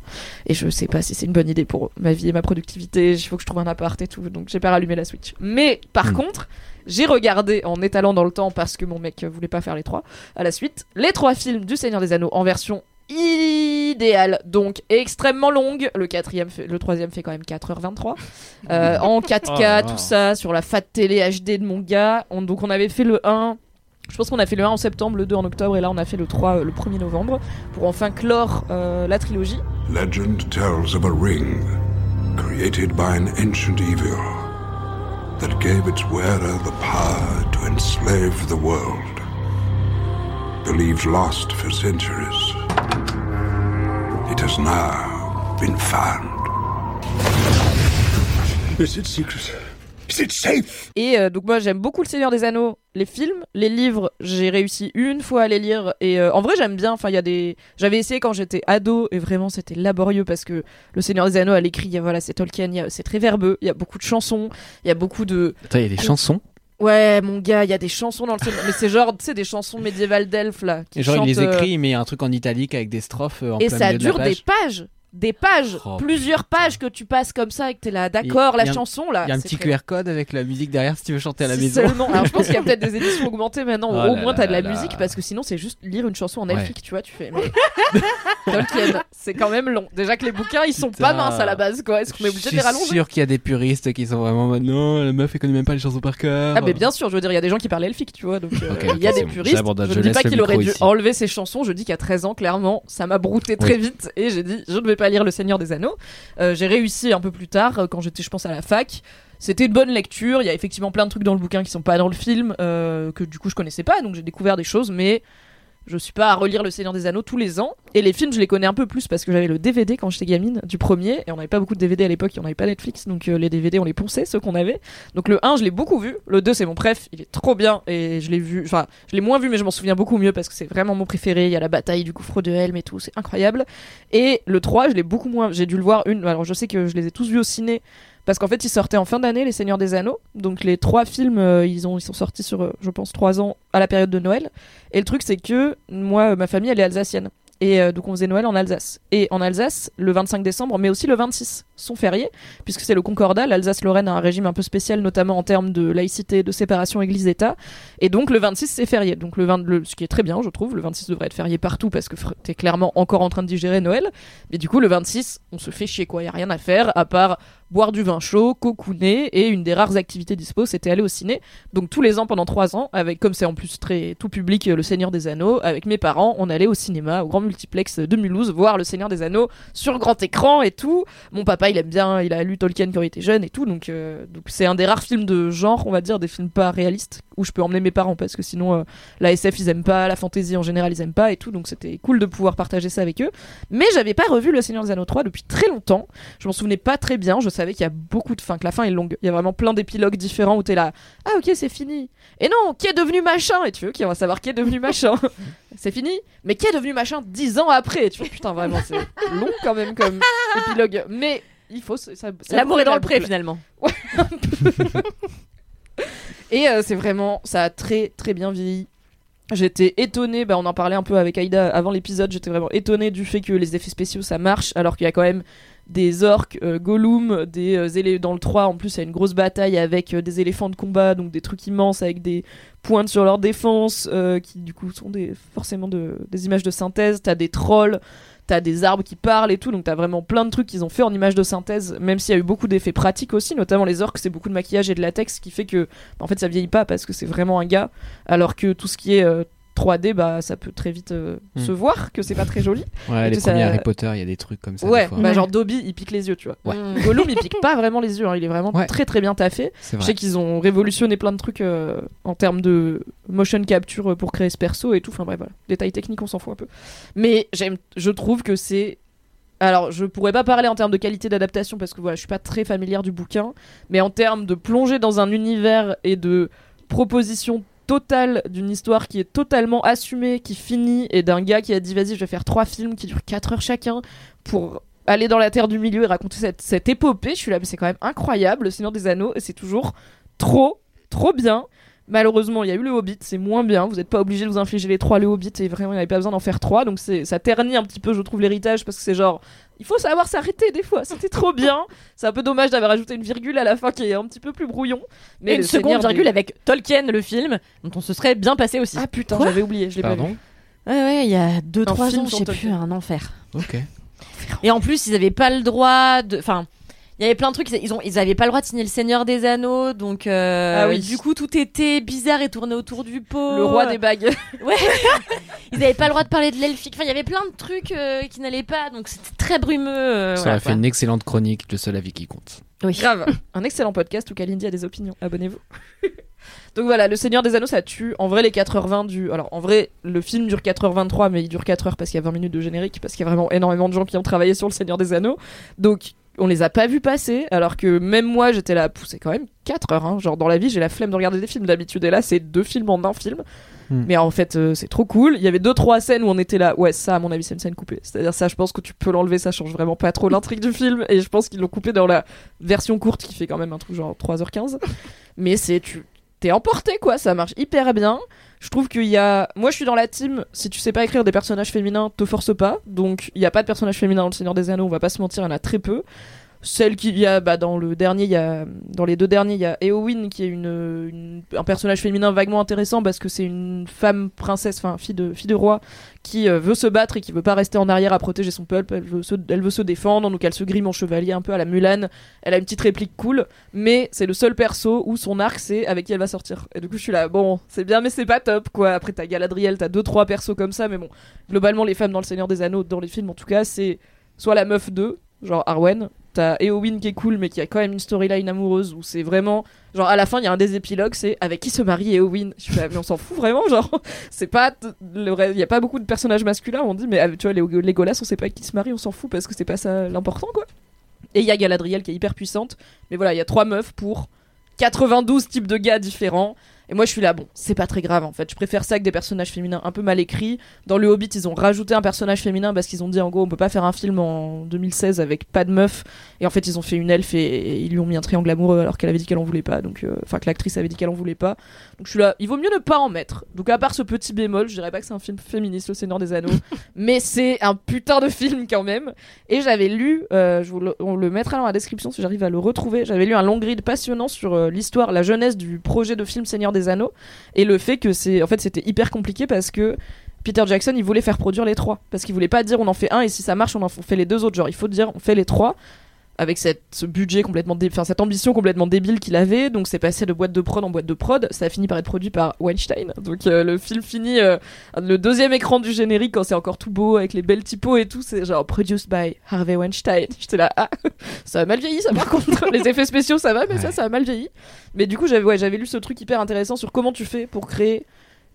Et je sais pas si c'est une bonne idée pour ma vie et ma productivité. Il faut que je trouve un appart et tout, donc j'ai pas rallumé la Switch. Mais par contre. J'ai regardé en étalant dans le temps parce que mon mec voulait pas faire les trois à la suite les trois films du Seigneur des Anneaux en version idéale donc extrêmement longue. Le quatrième fait- le troisième fait quand même 4h23 euh, en 4K Oh tout ça sur la fat télé HD de mon gars. On- donc on avait fait le 1 je pense qu'on a fait le 1 en septembre, le 2 en octobre et là on a fait le 3 euh, le 1er novembre pour enfin clore euh, la trilogie. Legend tells of a ring created by an ancient evil that gave its wearer the power to enslave the world. Believed lost for centuries, it has now been found. Is it secret? Is it safe? Et euh, donc moi j'aime beaucoup Le Seigneur des Anneaux, les films, les livres, j'ai réussi une fois à les lire et euh, en vrai j'aime bien. Enfin il y a des, j'avais essayé quand j'étais ado et vraiment c'était laborieux parce que Le Seigneur des Anneaux à l'écrit, il y a- voilà c'est Tolkien, il y a- c'est très verbeux, il y a beaucoup de chansons, il y a beaucoup de Attends, il y a des chansons? Ouais, mon gars, il y a des chansons dans le Seigneur, mais c'est genre, tu sais, des chansons médiévales d'elfes là. Qui Et genre, il les euh, écrit, il met un truc en italique avec des strophes euh, en et plein ça milieu de la dure des page. pages, des pages, Oh, plusieurs pages que tu passes comme ça et que t'es là, d'accord, la un- chanson là. Il y a un petit très- QR code avec la musique derrière si tu veux chanter à la maison. seulement. Alors je pense qu'il y a peut-être des éditions augmentées maintenant. où Oh au moins t'as de la là là. musique parce que sinon c'est juste lire une chanson en Ouais. elfique, tu vois. Tu fais. Tolkien, c'est quand même long. Déjà que les bouquins ils sont pas minces à la base quoi. Est-ce qu'on est Je obligé de suis les rallonger sûr qu'il y a des puristes qui sont vraiment non, la meuf elle connaît même pas les chansons par cœur. Ah mais bien sûr, je veux dire, il y a des gens qui parlent elfique, tu vois, donc euh, il y a des puristes. Je je ne dis pas qu'il aurait dû enlever ses chansons, je dis qu'à 13 ans, clairement, ça m'a brouté très vite et j'ai dit, je ne vais pas lire Le Seigneur des Anneaux. Euh, j'ai réussi un peu plus tard, euh, quand j'étais, je pense, à la fac. C'était une bonne lecture, il y a effectivement plein de trucs dans le bouquin qui sont pas dans le film, euh, que du coup je connaissais pas, donc j'ai découvert des choses, mais je suis pas à relire Le Seigneur des Anneaux tous les ans. Et les films, je les connais un peu plus parce que j'avais le DVD quand j'étais gamine du premier, et on n'avait pas beaucoup de DVD à l'époque, on n'avait pas Netflix, donc euh, les DVD on les ponçait, ceux qu'on avait. Donc le 1, je l'ai beaucoup vu, le 2 c'est mon préf, il est trop bien, et je l'ai vu, enfin, je l'ai moins vu, mais je m'en souviens beaucoup mieux parce que c'est vraiment mon préféré. Il y a la bataille du gouffre de Helm et tout, c'est incroyable. Et le 3, je l'ai beaucoup moins, j'ai dû le voir une, alors je sais que je les ai tous vus au ciné. Parce qu'en fait, ils sortaient en fin d'année, Les Seigneurs des Anneaux. Donc les trois films, euh, ils, ont, ils sont sortis sur, euh, je pense, trois ans à la période de Noël. Et le truc, c'est que moi, ma famille, elle est alsacienne. Et euh, donc on faisait Noël en Alsace. Et en Alsace, le 25 décembre, mais aussi le 26, sont fériés, puisque c'est le Concordat. L'Alsace-Lorraine a un régime un peu spécial, notamment en termes de laïcité, de séparation Église-État. Et donc le 26, c'est férié. Donc le 20, le- ce qui est très bien, je trouve. Le 26 devrait être férié partout, parce que t'es clairement encore en train de digérer Noël. Mais du coup, le 26, on se fait chier, quoi. Y a rien à faire, à part boire du vin chaud, cocooner, et une des rares activités dispo, c'était aller au ciné. Donc tous les ans pendant trois ans, avec comme c'est en plus très tout public, euh, Le Seigneur des Anneaux, avec mes parents, on allait au cinéma, au grand multiplex de Mulhouse, voir Le Seigneur des Anneaux sur grand écran et tout. Mon papa, il aime bien, il a lu Tolkien quand il était jeune et tout, donc euh, donc c'est un des rares films de genre, on va dire, des films pas réalistes où je peux emmener mes parents parce que sinon euh, la SF ils aiment pas, la fantasy en général ils aiment pas et tout, donc c'était cool de pouvoir partager ça avec eux. Mais j'avais pas revu Le Seigneur des Anneaux 3 depuis très longtemps. Je m'en souvenais pas très bien. Je savais qu'il y a beaucoup de fins, que la fin est longue. Il y a vraiment plein d'épilogues différents où t'es là. Ah ok, c'est fini. Et non, qui est devenu machin? Et tu veux qui va savoir qui est devenu machin C'est fini. Mais qui est devenu machin dix ans après Tu vois, putain, vraiment, c'est long quand même comme épilogue. Mais il faut. ça- ça- L'amour est dans la le pré boucle. finalement. Ouais. Et euh, c'est vraiment, ça a très très bien vieilli. J'étais étonnée, bah on en parlait un peu avec Aïda avant l'épisode, j'étais vraiment étonnée du fait que les effets spéciaux ça marche, alors qu'il y a quand même des orques, euh, Gollum, des euh, dans le 3 en plus il y a une grosse bataille avec euh, des éléphants de combat, donc des trucs immenses avec des pointes sur leur défense, euh, qui du coup sont des, forcément de, des images de synthèse, t'as des trolls, t'as des arbres qui parlent et tout, donc t'as vraiment plein de trucs qu'ils ont fait en images de synthèse, même s'il y a eu beaucoup d'effets pratiques aussi, notamment les orques, c'est beaucoup de maquillage et de latex, ce qui fait que bah, en fait ça vieillit pas parce que c'est vraiment un gars, alors que tout ce qui est euh, 3D, bah ça peut très vite euh, Hmm. se voir que c'est pas très joli. Ouais, Et les ça- premiers Harry Potter, il y a des trucs comme ça. Ouais, des fois. bah genre Dobby, il pique les yeux, tu vois. Ouais. Mm. Gollum, il pique pas vraiment les yeux, hein, il est vraiment Ouais. très très bien taffé. Je sais qu'ils ont révolutionné plein de trucs euh, en termes de motion capture pour créer ce perso et tout. Enfin bref, voilà. Détails techniques, on s'en fout un peu. Mais j'aime, je trouve que c'est. Alors, je pourrais pas parler en termes de qualité d'adaptation parce que voilà, je suis pas très familière du bouquin, mais en termes de plonger dans un univers et de proposition totale d'une histoire qui est totalement assumée, qui finit, et d'un gars qui a dit vas-y, je vais faire trois films qui durent 4 heures chacun pour aller dans la terre du milieu et raconter cette, cette épopée. Je suis là, mais c'est quand même incroyable, Le Seigneur des Anneaux, et c'est toujours trop, trop bien. Malheureusement, il y a eu le Hobbit, c'est moins bien. Vous n'êtes pas obligé de vous infliger les trois le Hobbit et vraiment, il n'y avait pas besoin d'en faire trois. Donc c'est, ça ternit un petit peu, je trouve, l'héritage parce que c'est genre, il faut savoir s'arrêter des fois. C'était trop bien. C'est un peu dommage d'avoir ajouté une virgule à la fin qui est un petit peu plus brouillon. Mais une seconde Seigneur virgule des- avec Tolkien, le film, dont on se serait bien passé aussi. Ah putain, j'avais oublié, je l'ai pas vu. Ouais, ouais, il y a 2-3 film ans, je sur sais Tolkien. plus, un enfer. Ok. Et en plus, ils avaient pas le droit de. Enfin, il y avait plein de trucs. Ils, ont, ils avaient pas le droit de signer le Seigneur des Anneaux, donc. euh, Ah oui. Du coup, tout était bizarre et tourné autour du pot. Le roi des bagues. Ouais. ils avaient pas le droit de parler de l'elfique. Enfin, il y avait plein de trucs euh, qui n'allaient pas, donc c'était très brumeux. euh, Ça voilà, a fait quoi. une excellente chronique, le seul avis qui compte. Oui. Grave. Un excellent podcast où Kalindi a des opinions. Abonnez-vous. Donc voilà, Le Seigneur des Anneaux, ça tue. En vrai, les 4h20 du. Alors, en vrai, le film dure 4h23, mais il dure 4h parce qu'il y a 20 minutes de générique, parce qu'il y a vraiment énormément de gens qui ont travaillé sur Le Seigneur des Anneaux. Donc, on les a pas vus passer, alors que même moi, j'étais là, c'est quand même 4 heures. hein. Genre, dans la vie, j'ai la flemme de regarder des films d'habitude, et là, c'est deux films en un film. Hmm. Mais en fait, euh, c'est trop cool. Il y avait deux trois scènes où on était là. Ouais, ça, à mon avis, c'est une scène coupée. C'est-à-dire ça, je pense que tu peux l'enlever. Ça change vraiment pas trop l'intrigue du film. Et je pense qu'ils l'ont coupé dans la version courte qui fait quand même un truc genre 3h15. Mais c'est tu t'es emporté quoi. Ça marche hyper bien. Je trouve qu'il y a. Moi, je suis dans la team. Si tu sais pas écrire des personnages féminins, te force pas. Donc, il y a pas de personnages féminins dans le Seigneur des Anneaux. On va pas se mentir, il y en a très peu. Celle qu'il y a bah, dans le dernier, il y a dans les deux derniers, il y a Eowyn qui est une, un personnage féminin vaguement intéressant parce que c'est une femme princesse, enfin fille de fille de roi qui euh, veut se battre et qui veut pas rester en arrière à protéger son peuple. Elle veut se, elle veut se défendre, donc elle se grime en chevalier un peu à la Mulan. Elle a une petite réplique cool, mais c'est le seul perso où son arc c'est avec qui elle va sortir. Et du coup je suis là, bon c'est bien mais c'est pas top quoi. Après t'as Galadriel, t'as deux trois persos comme ça, mais bon globalement les femmes dans le Seigneur des Anneaux, dans les films en tout cas, c'est soit la meuf 2, genre Arwen, t'as Eowyn qui est cool mais qui a quand même une storyline amoureuse où c'est vraiment genre à la fin il y a un des épilogues c'est avec qui se marie Eowyn. Je là, mais on s'en fout vraiment genre c'est pas il y a pas beaucoup de personnages masculins on dit mais ah, tu vois les Legolas on sait pas avec qui se marie on s'en fout parce que c'est pas ça l'important quoi. Et il y a Galadriel qui est hyper puissante mais voilà il y a trois meufs pour 92 types de gars différents et moi je suis là bon c'est pas très grave en fait. Je préfère ça que des personnages féminins un peu mal écrits. Dans le Hobbit ils ont rajouté un personnage féminin parce qu'ils ont dit en gros on peut pas faire un film en 2016 avec pas de meuf. Et en fait ils ont fait une elfe et, et ils lui ont mis un triangle amoureux alors qu'elle avait dit qu'elle en voulait pas. Donc euh, enfin que l'actrice avait dit qu'elle en voulait pas. Donc je suis là il vaut mieux ne pas en mettre. Donc à part ce petit bémol je dirais pas que c'est un film féministe le Seigneur des Anneaux mais c'est un putain de film quand même. Et j'avais lu euh, je vous le, on le mettra dans la description si j'arrive à le retrouver. J'avais lu un long grid passionnant sur euh, l'histoire la jeunesse du projet de film Seigneur des Anneaux et le fait que c'est en fait c'était hyper compliqué parce que Peter Jackson il voulait faire produire les trois. Parce qu'il voulait pas dire on en fait un et si ça marche on en fait les deux autres. Genre il faut dire on fait les trois avec cette, ce budget complètement dé- enfin cette ambition complètement débile qu'il avait. Donc c'est passé de boîte de prod en boîte de prod. Ça a fini par être produit par Weinstein. Donc euh, le film finit euh, le deuxième écran du générique quand c'est encore tout beau avec les belles typos et tout c'est genre produced by Harvey Weinstein. J'étais là ah ça a mal vieilli ça par contre. Les effets spéciaux ça va mais ça ça a mal vieilli. Mais du coup j'avais ouais, j'avais lu ce truc hyper intéressant sur comment tu fais pour créer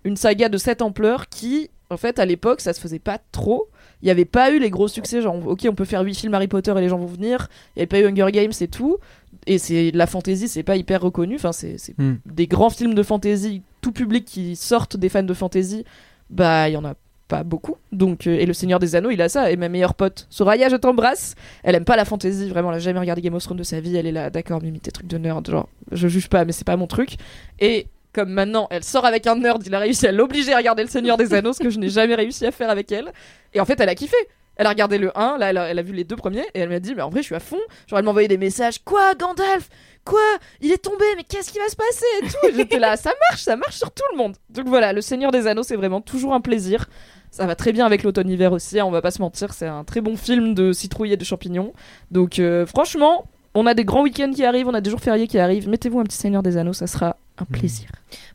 une saga de cette ampleur qui, en fait, à l'époque, ça se faisait pas trop. Il n'y avait pas eu les gros succès, genre, ok, on peut faire 8 films Harry Potter et les gens vont venir. Il n'y avait pas eu Hunger Games et tout. Et c'est la fantasy, c'est pas hyper reconnu. Enfin, c'est c'est Hmm. des grands films de fantasy, tout public qui sortent des fans de fantasy. Bah, il y en a pas beaucoup. Donc, euh, et le Seigneur des Anneaux, il a ça. Et ma meilleure pote, Soraya, je t'embrasse. Elle aime pas la fantasy, vraiment, elle a jamais regardé Game of Thrones de sa vie. Elle est là, d'accord, Mimi, tes trucs de nerd, genre, je juge pas, mais c'est pas mon truc. Et comme maintenant, elle sort avec un nerd, il a réussi à l'obliger à regarder le Seigneur des Anneaux, ce que je n'ai jamais réussi à faire avec elle. Et en fait, elle a kiffé. Elle a regardé le 1, là, elle a, vu les deux premiers, et elle m'a dit, mais en vrai, je suis à fond. Genre, elle m'a envoyé des messages, quoi, Gandalf? Quoi? Il est tombé, mais qu'est-ce qui va se passer? et tout. Et J'étais là, ça marche, ça marche sur tout le monde. Donc voilà, le Seigneur des Anneaux, c'est vraiment toujours un plaisir. Ça va très bien avec l'automne-hiver aussi, hein, on va pas se mentir, c'est un très bon film de citrouilles et de champignons. Donc euh, franchement, on a des grands week-ends qui arrivent, on a des jours fériés qui arrivent. Mettez-vous un petit Seigneur des Anneaux, ça sera un plaisir.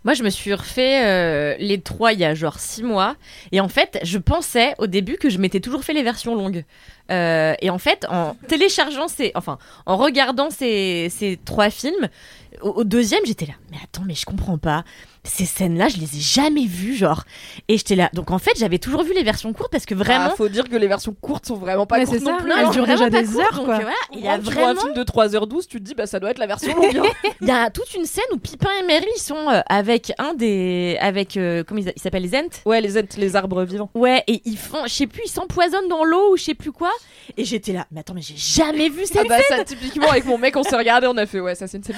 Moi, je me suis refait euh, les trois il y a genre six mois. Et en fait, je pensais au début que je m'étais toujours fait les versions longues. Euh, et en fait, en téléchargeant ces. Enfin, en regardant ces, ces trois films, au, au deuxième, j'étais là. Mais attends, mais je comprends pas. Ces scènes-là, je les ai jamais vues, genre. Et j'étais là. Donc en fait, j'avais toujours vu les versions courtes parce que vraiment. Ah, faut dire que les versions courtes sont vraiment pas Mais courtes c'est non ça, plus. elles hein. durent vraiment déjà pas des courtes, heures, donc, quoi. euh, voilà, il y a Quand tu vois un vraiment. film de 3h12, tu te dis bah ça doit être la version longue. hein. Il y a toute une scène où Pipin et ils sont euh, avec un des. Avec. euh, comment ils, s'appellent les Ents? Ouais, les ents, les arbres vivants. Ouais, et ils font. Je sais plus, ils s'empoisonnent dans l'eau ou je sais plus quoi. Et j'étais là. Mais attends, mais j'ai jamais vu cette Ah bah scène ça typiquement avec mon mec on s'est regardé on a fait ouais ça c'est une scène.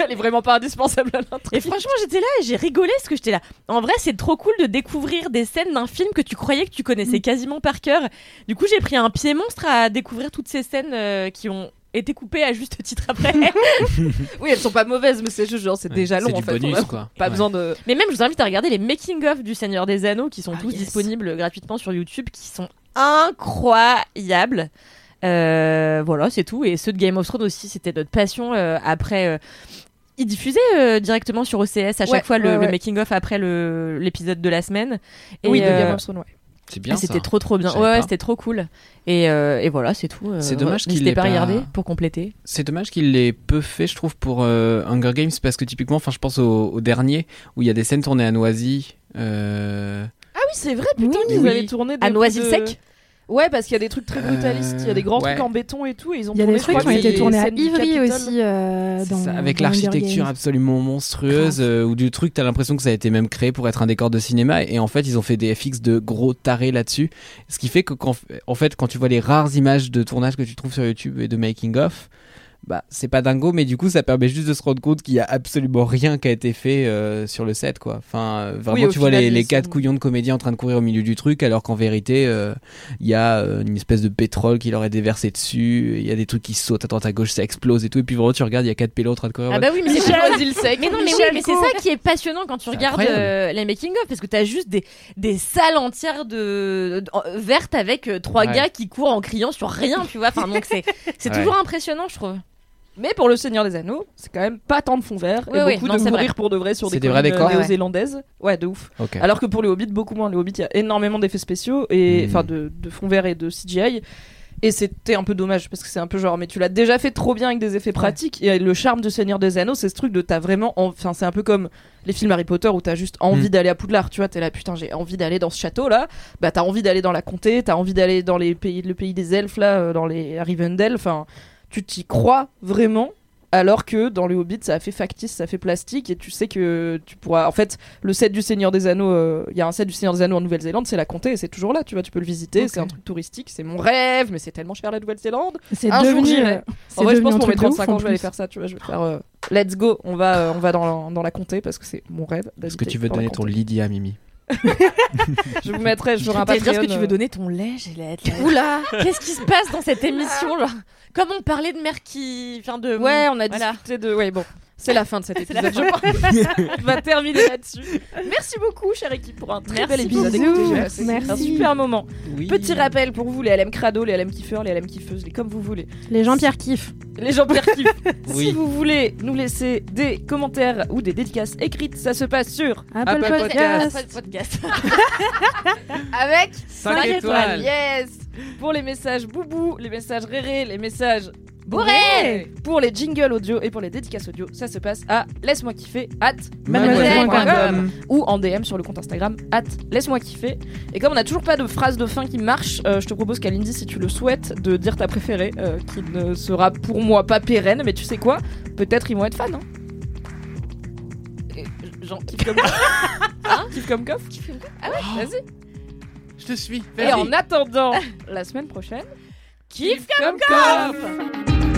Elle est vraiment pas indispensable à l'intrigue. Et franchement, j'étais là et j'ai rigolé parce que j'étais là. En vrai, c'est trop cool de découvrir des scènes d'un film que tu croyais que tu Mm. connaissais quasiment par cœur. Du coup, j'ai pris un pied monstre à découvrir toutes ces scènes euh, qui ont été coupées à juste titre après. Oui elles sont pas mauvaises mais c'est juste genre c'est Ouais, déjà long c'est en fait. bonus, quoi. Pas Ouais. besoin de. Mais même, je vous invite à regarder les making-of du Seigneur des Anneaux qui sont Ah, tous yes. disponibles gratuitement sur YouTube, qui sont incroyables. Euh, voilà, c'est tout. Et ceux de Game of Thrones aussi, c'était notre passion euh, après. euh, ils diffusaient euh, directement sur OCS à chaque Ouais, fois le, ouais, le ouais. making-of après l'épisode de la semaine. Et, oui de Game of Thrones ouais. C'est bien ah, ça. c'était trop trop bien. Ouais, ouais, c'était trop cool. Et, euh, et voilà, c'est tout. Euh, C'est dommage qu'il N'hésitez l'ait pas regarder pour compléter. C'est dommage qu'il l'ait peu fait, je trouve, pour euh, Hunger Games, parce que typiquement, enfin, je pense au, au dernier, où il y a des scènes tournées à Noisy. euh, Ah oui c'est vrai putain Oui. ils Oui. avaient tourné des À Noisy-le-Sec de- Ouais parce qu'il y a des trucs très brutalistes, il y a des grands Euh, trucs en béton et tout et ils ont Il y a tourné, des trucs qui ont été tournés à Ivry aussi. euh, dans, ça, avec l'architecture absolument monstrueuse, euh, ou du truc, t'as l'impression que ça a été même créé pour être un décor de cinéma, et en fait, ils ont fait des FX de gros tarés là-dessus. Ce qui fait que, quand, en fait, quand tu vois les rares images de tournage que tu trouves sur YouTube et de making-of, bah, c'est pas dingo, mais du coup, ça permet juste de se rendre compte qu'il y a absolument rien qui a été fait euh, sur le set, quoi. Enfin, euh, vraiment, Oui, tu vois final, les, les sont- quatre couillons de comédiens en train de courir au milieu du truc, alors qu'en vérité, euh, il y a euh, une espèce de pétrole qui leur est déversé dessus, il y a des trucs qui sautent à droite à gauche, ça explose et tout, et puis vraiment, tu regardes, il y a quatre pélos en train de courir. Ah bah oui, mais c'est. Noisy-le-Sec, Mais non, mais oui, Michel mais c'est ça qui est passionnant quand tu regardes euh, les making of parce que t'as juste des, des salles entières de, de- euh, vertes avec euh, trois Ouais. gars qui courent en criant sur rien, tu vois. Enfin donc c'est c'est Ouais. toujours impressionnant, je trouve. Mais pour le Seigneur des Anneaux, c'est quand même pas tant de fond vert Oui, et oui, beaucoup non, de vrai. pour de vrai sur des, des vrais collines, décors euh, néo-zélandaises. Ouais, de ouf. Alors que pour les Hobbits, beaucoup moins. Les Hobbits, il y a énormément d'effets spéciaux et Hmm. enfin de, de fond vert et de CGI. Et c'était un peu dommage parce que c'est un peu genre, mais tu l'as déjà fait trop bien avec des effets pratiques. Et le charme du Seigneur des Anneaux, c'est ce truc de t'as vraiment. en- Enfin, c'est un peu comme les films Harry Potter où t'as juste envie Mm. d'aller à Poudlard. Tu vois, t'es là, putain, j'ai envie d'aller dans ce château là. Bah, t'as envie d'aller dans la comté, t'as envie d'aller dans les pays, le pays des elfes là, euh, dans les Rivendell. Enfin, tu t'y crois vraiment. Alors que dans le Hobbit, ça a fait factice, ça fait plastique, et tu sais que tu pourras. En fait, le set du Seigneur des Anneaux, euh, il y a un set du Seigneur des Anneaux en Nouvelle-Zélande, c'est la comté, et c'est toujours là, tu vois, tu peux le visiter, c'est un truc touristique, c'est mon rêve, mais c'est tellement cher la Nouvelle-Zélande. C'est Un jour, devenu, j'irai. euh, En vrai, je pense pour mes truc de ouf, 35 ans, je vais aller faire ça, tu vois, je vais faire. euh, let's go, on va, euh, on va dans, dans la comté parce que c'est mon rêve. Est-ce que tu veux donner ton Lydia, Mimi? Je vous mettrai, je un dire ce que Patreon, tu euh, veux donner ton lait, j'ai là. Oula Qu'est-ce qui se passe dans cette émission genre Comme on parlait de mère qui. Enfin de. Ouais, on a Voilà. discuté de. Ouais, bon. C'est la fin de cet épisode, je pense. On va terminer là-dessus. Merci beaucoup, chère équipe, pour un très Merci bel épisode. Écoutez, Merci. un super moment. Oui. Petit rappel pour vous, les LM crado, les LM kiffeurs, les LM kiffeuses, les comme vous voulez. Les Jean-Pierre kiffent. Les gens Pierre kiffent. Oui. Si vous voulez nous laisser des commentaires ou des dédicaces écrites, ça se passe sur Apple, Apple Podcast. Avec Cinq 5 étoiles. Yes Pour les messages boubou, les messages réré, les messages Bourré Pour les jingles audio et pour les dédicaces audio, ça se passe à laisse-moi kiffer at Mademoiselle.com. ou en DM sur le compte Instagram at laisse-moi kiffer. Et comme on n'a toujours pas de phrase de fin qui marche, euh, je te propose Kalindi, si tu le souhaites, de dire ta préférée, euh, qui ne sera pour moi pas pérenne, mais tu sais quoi Peut-être ils vont être fans. Hein Genre, kiff comme Hein Kiff comme coff Ah ouais, vas-y. Je te suis. Et en attendant la semaine prochaine, kiff comme coff